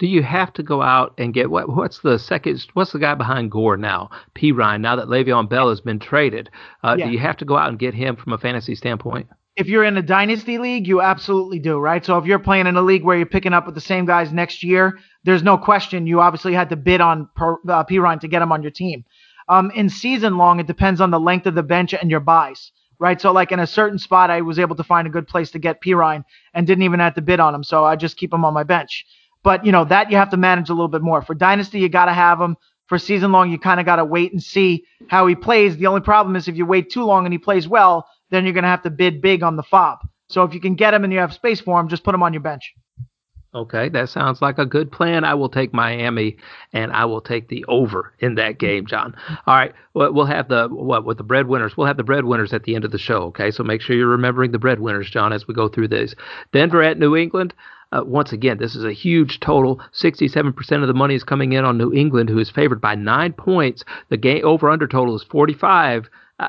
Do you have to go out and get what? What's the second? What's the guy behind Gore now? Perine. Now that Le'Veon Bell has been traded, uh, yeah. do you have to go out and get him from a fantasy standpoint? If you're in a dynasty league, you absolutely do, right? So if you're playing in a league where you're picking up with the same guys next year, there's no question you obviously had to bid on per, uh, Perine to get him on your team. Um, in season long, it depends on the length of the bench and your buys, right? So like in a certain spot, I was able to find a good place to get Perine and didn't even have to bid on him, so I just keep him on my bench. But you know that you have to manage a little bit more. For dynasty, you got to have him. For season long, you kind of got to wait and see how he plays. The only problem is if you wait too long and he plays well, then you're going to have to bid big on the fob. So if you can get him and you have space for him, just put him on your bench. Okay, that sounds like a good plan. I will take Miami and I will take the over in that game, John. All right, we'll have the what with the breadwinners. We'll have the breadwinners at the end of the show. Okay, so make sure you're remembering the breadwinners, John, as we go through this. Denver at New England. Uh, once again, this is a huge total. 67% of the money is coming in on New England, who is favored by nine points. The game over under total is 45.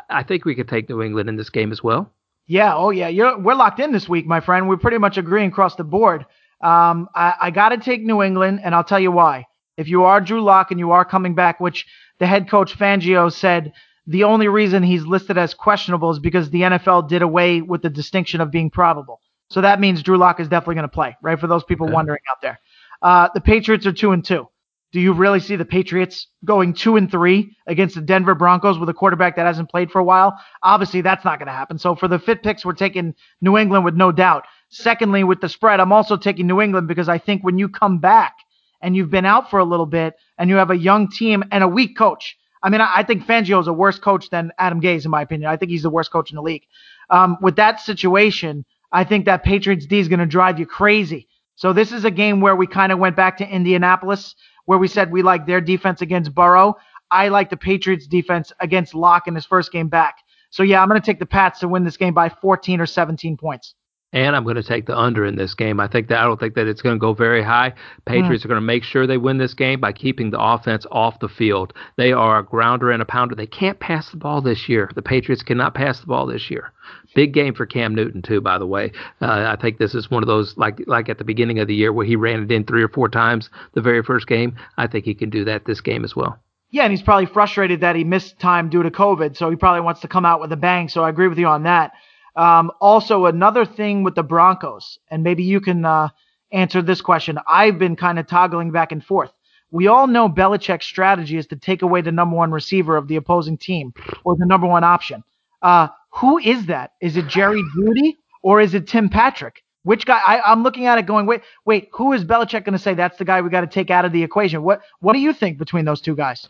I think we could take New England in this game as well. Yeah, oh yeah, You're, we're locked in this week, my friend. We're pretty much agreeing across the board. Um, I, I got to take New England, and I'll tell you why. If you are Drew Lock and you are coming back, which the head coach Fangio said the only reason he's listed as questionable is because the NFL did away with the distinction of being probable. So that means Drew Lock is definitely going to play, right? For those people okay. wondering out there, uh, the Patriots are two and two. Do you really see the Patriots going two and three against the Denver Broncos with a quarterback that hasn't played for a while? Obviously, that's not going to happen. So for the fit picks, we're taking New England with no doubt. Secondly, with the spread, I'm also taking New England because I think when you come back and you've been out for a little bit and you have a young team and a weak coach, I mean, I, think Fangio is a worse coach than Adam Gase, in my opinion. I think he's the worst coach in the league. Um, with that situation, I think that Patriots D is going to drive you crazy. So this is a game where we kind of went back to Indianapolis where we said we like their defense against Burrow. I like the Patriots defense against Lock in his first game back. So yeah, I'm going to take the Pats to win this game by 14 or 17 points. And I'm going to take the under in this game. I think that I don't think that it's going to go very high. Patriots mm. are going to make sure they win this game by keeping the offense off the field. They are a grounder and a pounder. They can't pass the ball this year. The Patriots cannot pass the ball this year. Big game for Cam Newton too, by the way. Uh, I think this is one of those like like at the beginning of the year where he ran it in three or four times the very first game. I think he can do that this game as well. Yeah, and he's probably frustrated that he missed time due to COVID, so he probably wants to come out with a bang. So I agree with you on that. Um, also, another thing with the Broncos, and maybe you can uh, answer this question. I've been kind of toggling back and forth. We all know Belichick's strategy is to take away the number one receiver of the opposing team or the number one option. Uh, who is that? Is it Jerry Jeudy or is it Tim Patrick? Which guy? I, am looking at it going, wait, wait, who is Belichick going to say that's the guy we got to take out of the equation? What What do you think between those two guys?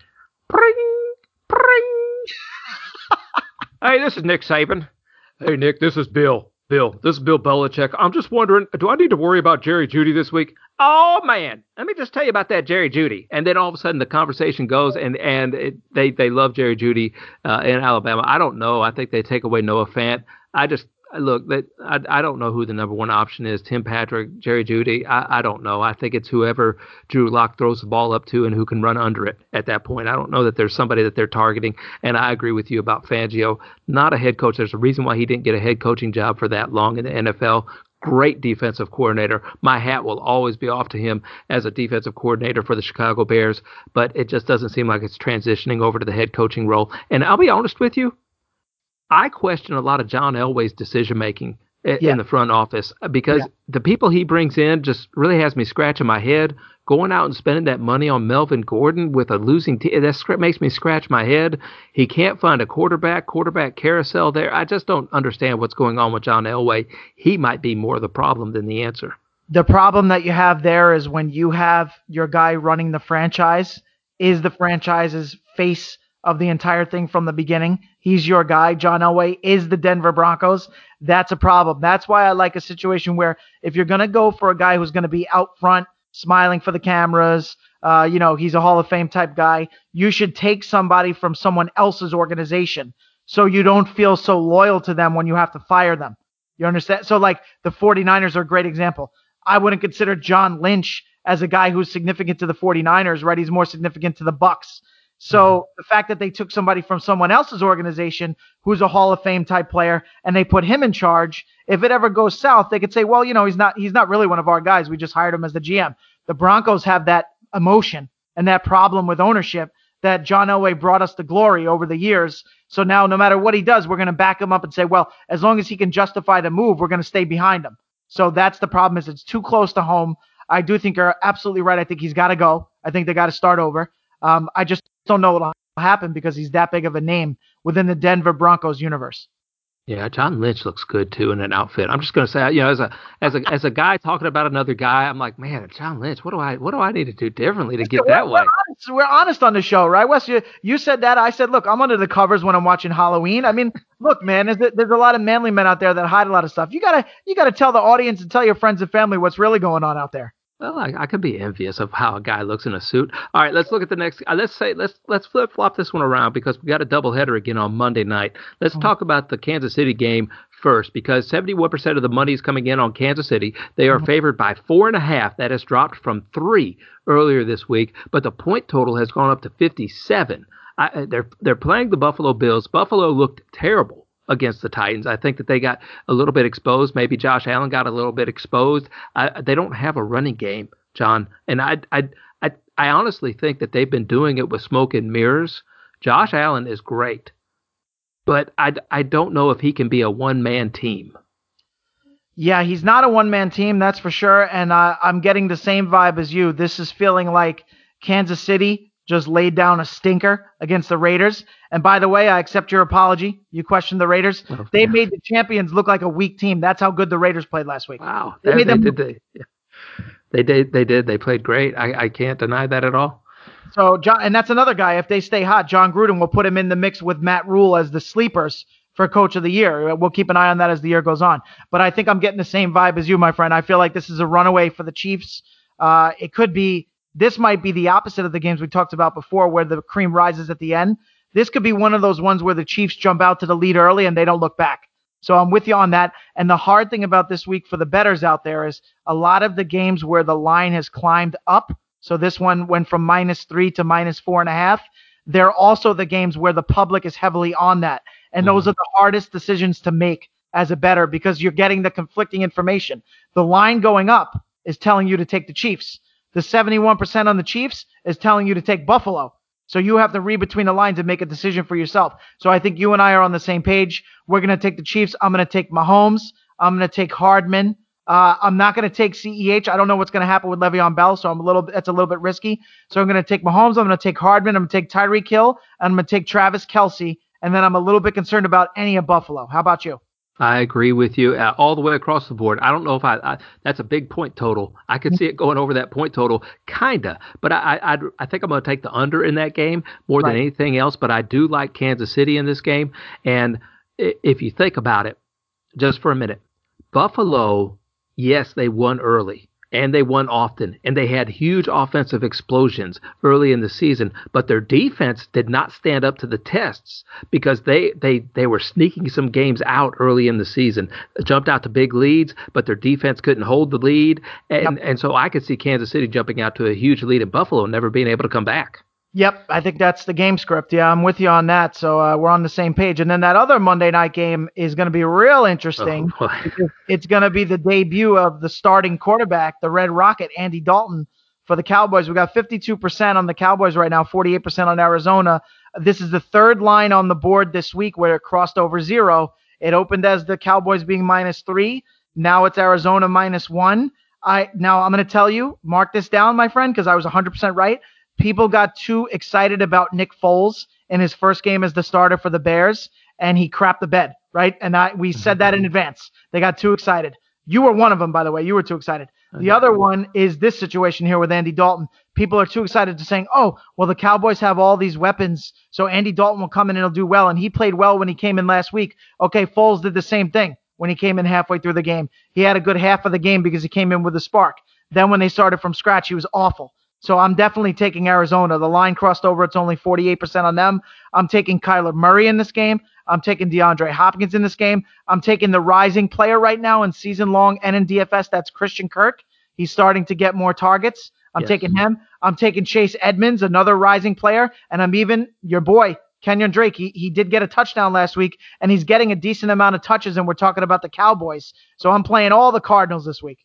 Pring, pring. hey, this is Nick Saban. Hey, Nick, this is Bill. Bill, this is Bill Belichick. I'm just wondering, do I need to worry about Jerry Jeudy this week? Oh man, let me just tell you about that Jerry Jeudy. And then all of a sudden the conversation goes, and and it, they they love Jerry Jeudy uh, in Alabama. I don't know. I think they take away Noah Fant. I just look that I, I don't know who the number one option is. Tim Patrick, Jerry Jeudy, I, I don't know. I think it's whoever Drew Lock throws the ball up to and who can run under it at that point. I don't know that there's somebody that they're targeting. And I agree with you about Fangio, not a head coach. There's a reason why he didn't get a head coaching job for that long in the NFL. Great defensive coordinator. My hat will always be off to him as a defensive coordinator for the Chicago Bears, but it just doesn't seem like it's transitioning over to the head coaching role. And I'll be honest with you, I question a lot of John Elway's decision making yeah. in the front office uh, because yeah. the people he brings in just really has me scratching my head. Going out and spending that money on Melvin Gordon with a losing team, that makes me scratch my head. He can't find a quarterback, quarterback carousel there. I just don't understand what's going on with John Elway. He might be more the problem than the answer. The problem that you have there is when you have your guy running the franchise is the franchise's face of the entire thing from the beginning. He's your guy. John Elway is the Denver Broncos. That's a problem. That's why I like a situation where if you're going to go for a guy who's going to be out front, smiling for the cameras, uh, you know, he's a Hall of Fame type guy, you should take somebody from someone else's organization so you don't feel so loyal to them when you have to fire them. You understand? So, like, the 49ers are a great example. I wouldn't consider John Lynch as a guy who's significant to the 49ers, right? He's more significant to the Bucs. So mm-hmm. the fact that they took somebody from someone else's organization who's a Hall of Fame type player and they put him in charge, if it ever goes south, they could say, well, you know, he's not he's not really one of our guys. We just hired him as the GM. The Broncos have that emotion and that problem with ownership that John Elway brought us to glory over the years. So now, no matter what he does, we're going to back him up and say, well, as long as he can justify the move, we're going to stay behind him. So that's the problem is it's too close to home. I do think you're absolutely right. I think he's got to go. I think they got to start over. Um, I just don't know what'll happen because he's that big of a name within the Denver Broncos universe. Yeah, John Lynch looks good too in an outfit. I'm just going to say, you know, as a as a as a guy talking about another guy, I'm like, man, John Lynch. What do I what do I need to do differently to get that we're, way? We're honest, we're honest on the show, right, Wes? You, you said that. I said, look, I'm under the covers when I'm watching Halloween. I mean, look, man, there's, there's a lot of manly men out there that hide a lot of stuff. You gotta you gotta tell the audience and tell your friends and family what's really going on out there. Well, I, I could be envious of how a guy looks in a suit. All right, let's look at the next. Uh, let's say let's let's flip flop this one around because we got a doubleheader again on Monday night. Let's mm-hmm. talk about the Kansas City game first because 71% of the money is coming in on Kansas City. They are mm-hmm. favored by four and a half. That has dropped from three earlier this week, but the point total has gone up to 57. I, they're they're playing the Buffalo Bills. Buffalo looked terrible against the Titans. I think that they got a little bit exposed. Maybe Josh Allen got a little bit exposed. I, they don't have a running game, John, and I, I I I honestly think that they've been doing it with smoke and mirrors. Josh Allen is great, but I I don't know if he can be a one man team. Yeah, he's not a one man team, that's for sure. And uh, I'm getting the same vibe as you. This is feeling like Kansas City just laid down a stinker against the Raiders. And by the way, I accept your apology. You questioned the Raiders. Oh, they made the champions look like a weak team. That's how good the Raiders played last week. Wow, they, they, they did. They, yeah. they did. They did. They played great. I, I can't deny that at all. So John, and that's another guy. If they stay hot, Jon Gruden will put him in the mix with Matt Rhule as the sleepers for coach of the year. We'll keep an eye on that as the year goes on. But I think I'm getting the same vibe as you, my friend. I feel like this is a runaway for the Chiefs. Uh, it could be this might be the opposite of the games we talked about before, where the cream rises at the end. This could be one of those ones where the Chiefs jump out to the lead early and they don't look back. So I'm with you on that. And the hard thing about this week for the bettors out there is a lot of the games where the line has climbed up. So this one went from minus three to minus four and a half. They're also the games where the public is heavily on that. And those mm-hmm. are the hardest decisions to make as a bettor because you're getting the conflicting information. The line going up is telling you to take the Chiefs. The 71% on the Chiefs is telling you to take Buffalo. So you have to read between the lines and make a decision for yourself. So I think you and I are on the same page. We're going to take the Chiefs. I'm going to take Mahomes. I'm going to take Hardman. Uh, I'm not going to take CEH. I don't know what's going to happen with Le'Veon Bell, so I'm a little. That's a little bit risky. So I'm going to take Mahomes. I'm going to take Hardman. I'm going to take Tyreek Hill. And I'm going to take Travis Kelce. And then I'm a little bit concerned about any of Buffalo. How about you? I agree with you uh, all the way across the board. I don't know if I, I, that's a big point total. I could see it going over that point total, kinda. But I I, I think I'm going to take the under in that game more right. than anything else. But I do like Kansas City in this game. And if you think about it, just for a minute, Buffalo, yes, they won early, and they won often and they had huge offensive explosions early in the season but their defense did not stand up to the tests because they they they were sneaking some games out early in the season jumped out to big leads but their defense couldn't hold the lead and yep. and so I could see Kansas City jumping out to a huge lead in Buffalo and never being able to come back Yep, I think that's the game script. Yeah, I'm with you on that. So uh, we're on the same page. And then that other Monday night game is going to be real interesting. Oh, it's going to be the debut of the starting quarterback, the Red Rocket, Andy Dalton, for the Cowboys. We got 52% on the Cowboys right now, 48% on Arizona. This is the third line on the board this week where it crossed over zero. It opened as the Cowboys being minus three. Now it's Arizona minus one. I now I'm going to tell you, mark this down, my friend, because I was 100% right people got too excited about Nick Foles in his first game as the starter for the Bears, and he crapped the bed, right? And I, we said that in mm-hmm. advance. They got too excited. You were one of them, by the way. You were too excited. The other one is this situation here with Andy Dalton. People are too excited to saying, "Oh, well, the Cowboys have all these weapons, so Andy Dalton will come in and he'll do well." And he played well when he came in last week. Okay, Foles did the same thing when he came in halfway through the game. He had a good half of the game because he came in with a spark. Then when they started from scratch, he was awful. So I'm definitely taking Arizona. The line crossed over. It's only 48% on them. I'm taking Kyler Murray in this game. I'm taking DeAndre Hopkins in this game. I'm taking the rising player right now in season long and in DFS. That's Christian Kirk. He's starting to get more targets. I'm Yes. taking him. I'm taking Chase Edmonds, another rising player, and I'm even your boy Kenyon Drake. He he did get a touchdown last week, and he's getting a decent amount of touches. And we're talking about the Cowboys, so I'm playing all the Cardinals this week.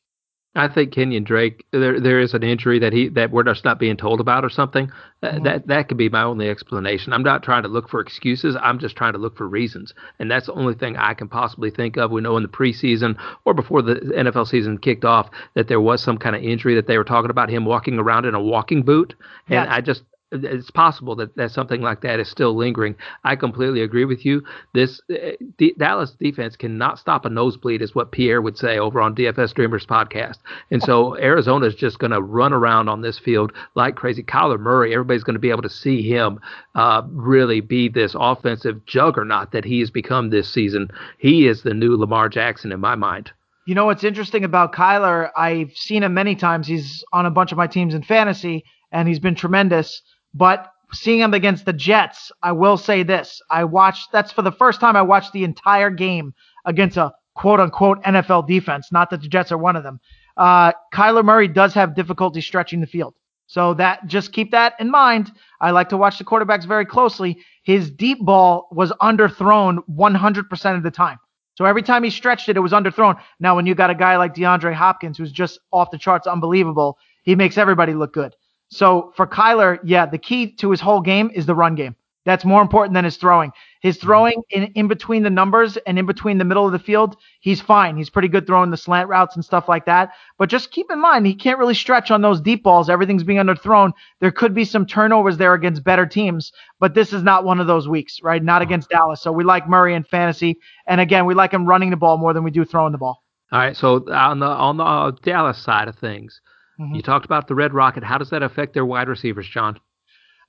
I think Kenyon Drake, there there is an injury that he that we're just not being told about or something. That Mhm. that that could be my only explanation. I'm not trying to look for excuses. I'm just trying to look for reasons, and that's the only thing I can possibly think of. We know in the preseason or before the NFL season kicked off that there was some kind of injury that they were talking about him walking around in a walking boot, and Yes. I just. It's possible that, that something like that is still lingering. I completely agree with you. This uh, D- Dallas defense cannot stop a nosebleed, is what Pierre would say over on DFS Dreamers podcast. And so Arizona is just going to run around on this field like crazy. Kyler Murray, everybody's going to be able to see him uh, really be this offensive juggernaut that he has become this season. He is the new Lamar Jackson in my mind. You know what's interesting about Kyler? I've seen him many times. He's on a bunch of my teams in fantasy, and he's been tremendous. But seeing him against the Jets, I will say this: I watched. That's for the first time I watched the entire game against a quote unquote NFL defense. Not that the Jets are one of them. Uh, Kyler Murray does have difficulty stretching the field. So that just keep that in mind. I like to watch the quarterbacks very closely. His deep ball was underthrown 100% of the time. So every time he stretched it, it was underthrown. Now, when you got a guy like DeAndre Hopkins, who's just off the charts, unbelievable, he makes everybody look good. So for Kyler, yeah, the key to his whole game is the run game. That's more important than his throwing. His throwing in, in between the numbers and in between the middle of the field, he's fine. He's pretty good throwing the slant routes and stuff like that. But just keep in mind, he can't really stretch on those deep balls. Everything's being underthrown. There could be some turnovers there against better teams, but this is not one of those weeks, right? Not against Dallas. So we like Murray in fantasy. And again, we like him running the ball more than we do throwing the ball. All right. So on the on the uh, Dallas side of things, Mhm. you talked about the Red Rocket. How does that affect their wide receivers, John?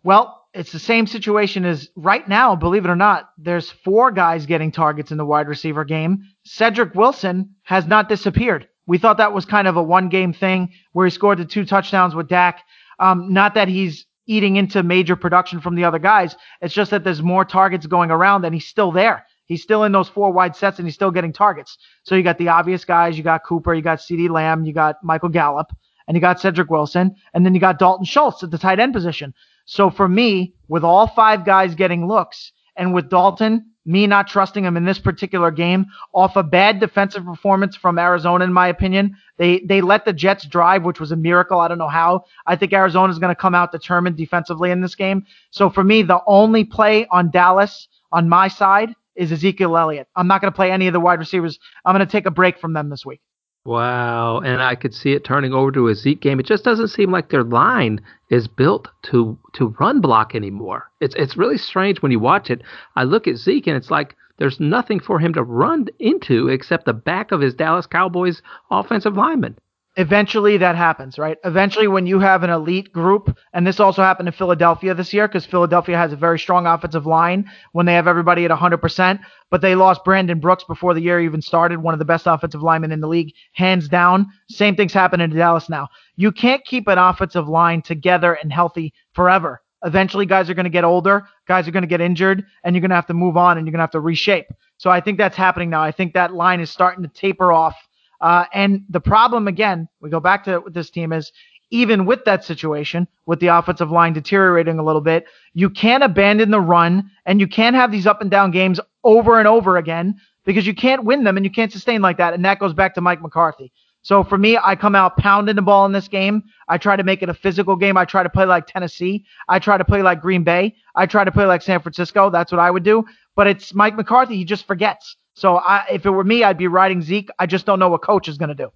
Well, it's the same situation as right now, believe it or not. There's four guys getting targets in the wide receiver game. Cedric Wilson has not disappeared. We thought that was kind of a one game thing where he scored the two touchdowns with Dak. Um, not that he's eating into major production from the other guys. It's just that there's more targets going around and he's still there. He's still in those four wide sets and he's still getting targets. So you got the obvious guys. You got Cooper, you got CeeDee Lamb, you got Michael Gallup, and you got Cedric Wilson, and then you got Dalton Schultz at the tight end position. So for me, with all five guys getting looks, and with Dalton, me not trusting him in this particular game, off a bad defensive performance from Arizona, in my opinion, they they let the Jets drive, which was a miracle. I don't know how. I think Arizona is going to come out determined defensively in this game. So for me, the only play on Dallas on my side is Ezekiel Elliott. I'm not going to play any of the wide receivers. I'm going to take a break from them this week. Wow, and I could see it turning over to a Zeke game. It just doesn't seem like their line is built to to run block anymore. It's it's really strange when you watch it. I look at Zeke and it's like there's nothing for him to run into except the back of his Dallas Cowboys offensive lineman. Eventually that happens, right? Eventually, when you have an elite group, and this also happened in Philadelphia this year because Philadelphia has a very strong offensive line when they have everybody at 100%, but they lost Brandon Brooks before the year even started, one of the best offensive linemen in the league, hands down. Same thing's happening in Dallas now. You can't keep an offensive line together and healthy forever. Eventually, guys are going to get older, guys are going to get injured, and you're going to have to move on and you're going to have to reshape. So I think that's happening now. I think that line is starting to taper off. Uh, and the problem, again, we go back to this team is even with that situation, with the offensive line deteriorating a little bit, you can't abandon the run and you can't have these up and down games over and over again because you can't win them and you can't sustain like that. And that goes back to Mike McCarthy. So for me, I come out pounding the ball in this game. I try to make it a physical game. I try to play like Tennessee. I try to play like Green Bay. I try to play like San Francisco. That's what I would do. But it's Mike McCarthy. He just forgets. So I, if it were me, I'd be riding Zeke. I just don't know what coach is going to do.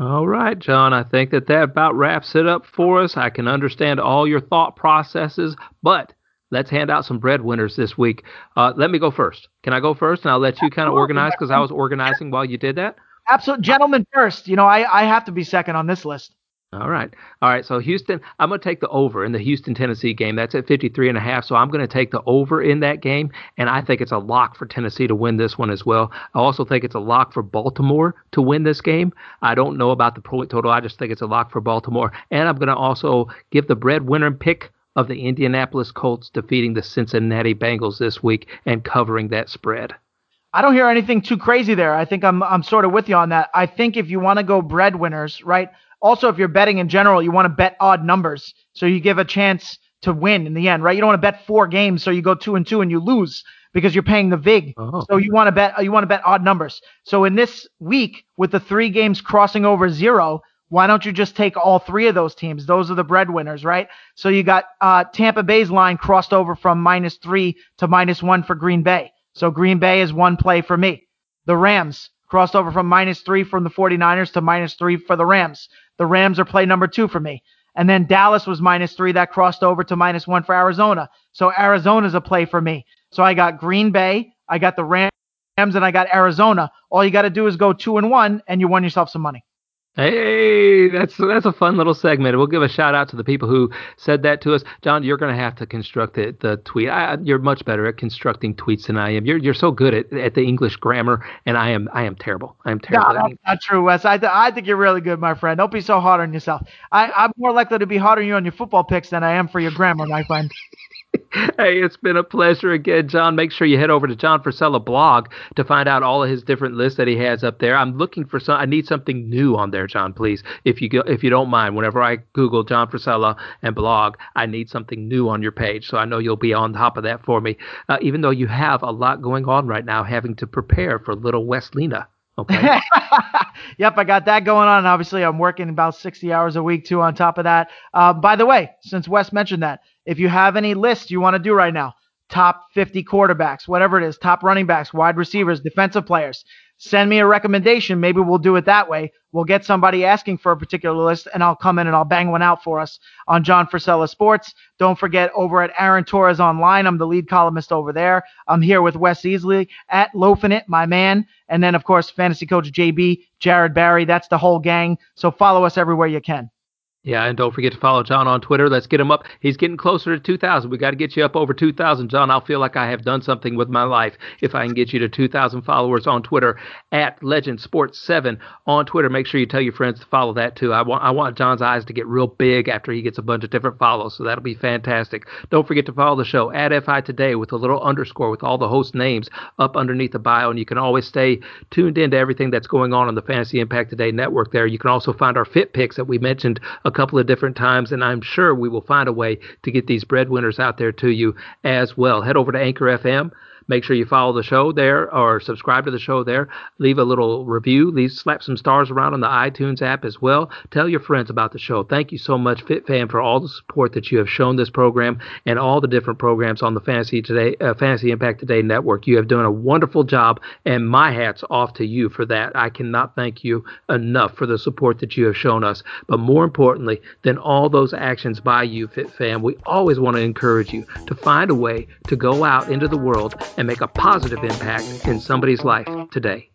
All right, John. I think that that about wraps it up for us. I can understand all your thought processes, but let's hand out some breadwinners this week. Uh, let me go first. Can I go first, and I'll let you kind of organize because I was organizing while you did that. Absolute Gentlemen first. You know, I, I have to be second on this list. All right. All right. So Houston, I'm going to take the over in the Houston Tennessee game. That's at 53 and a half. So I'm going to take the over in that game. And I think it's a lock for Tennessee to win this one as well. I also think it's a lock for Baltimore to win this game. I don't know about the point total. I just think it's a lock for Baltimore. And I'm going to also give the breadwinner pick of the Indianapolis Colts defeating the Cincinnati Bengals this week and covering that spread. I don't hear anything too crazy there. I think I'm I'm sort of with you on that. I think if you want to go breadwinners, right? Also, if you're betting in general, you want to bet odd numbers so you give a chance to win in the end, right? You don't want to bet four games so you go two and two and you lose because you're paying the vig. Oh. So you want to bet you want to bet odd numbers. So in this week with the three games crossing over zero, why don't you just take all three of those teams? Those are the breadwinners, right? So you got uh, Tampa Bay's line crossed over from minus three to minus one for Green Bay. So Green Bay is one play for me. The Rams crossed over from minus three from the 49ers to minus three for the Rams. The Rams are play number two for me. And then Dallas was minus three. That crossed over to minus one for Arizona. So Arizona's a play for me. So I got Green Bay, I got the Rams, and I got Arizona. All you got to do is go two and one, and you won yourself some money. Hey, that's that's a fun little segment. We'll give a shout out to the people who said that to us. John, you're going to have to construct the, the tweet. I, you're much better at constructing tweets than I am. You're you're so good at, at the English grammar, and I am I am terrible. I am terrible. No, that's not true, Wes. I, th- I think you're really good, my friend. Don't be so hard on yourself. I, I'm more likely to be hard on you on your football picks than I am for your grammar, my friend. Hey, it's been a pleasure again, John. Make sure you head over to John Frisella blog to find out all of his different lists that he has up there. I'm looking for some. I need something new on there, John. Please, if you go, if you don't mind, whenever I Google John Frisella and blog, I need something new on your page. So I know you'll be on top of that for me. Uh, even though you have a lot going on right now, having to prepare for little Weslina. Okay. yep, I got that going on. Obviously, I'm working about 60 hours a week too. On top of that, uh, by the way, since Wes mentioned that, if you have any lists you want to do right now, top 50 quarterbacks, whatever it is, top running backs, wide receivers, defensive players, send me a recommendation. Maybe we'll do it that way. We'll get somebody asking for a particular list, and I'll come in and I'll bang one out for us on John Frisella Sports. Don't forget over at Aaron Torres Online. I'm the lead columnist over there. I'm here with Wes Easley at Loafing It, my man. And then, of course, fantasy coach JB, Jared Barry. That's the whole gang. So follow us everywhere you can. Yeah, and don't forget to follow John on Twitter. Let's get him up. He's getting closer to 2,000. We got to get you up over 2,000, John. I'll feel like I have done something with my life if I can get you to 2,000 followers on Twitter at Legend Sports 7 on Twitter. Make sure you tell your friends to follow that too. I want I want John's eyes to get real big after he gets a bunch of different follows, so that'll be fantastic. Don't forget to follow the show at FI Today with a little underscore with all the host names up underneath the bio, and you can always stay tuned in to everything that's going on on the Fantasy Impact Today network. There, you can also find our fit picks that we mentioned a couple of different times, and I'm sure we will find a way to get these breadwinners out there to you as well. Head over to Anchor FM Make sure you follow the show there or subscribe to the show there. Leave a little review. Leave slap some stars around on the iTunes app as well. Tell your friends about the show. Thank you so much, FitFam, for all the support that you have shown this program and all the different programs on the Fantasy Today, uh, Fantasy Impact Today network. You have done a wonderful job, and my hat's off to you for that. I cannot thank you enough for the support that you have shown us. But more importantly than all those actions by you, FitFam, we always want to encourage you to find a way to go out into the world and make a positive impact in somebody's life today.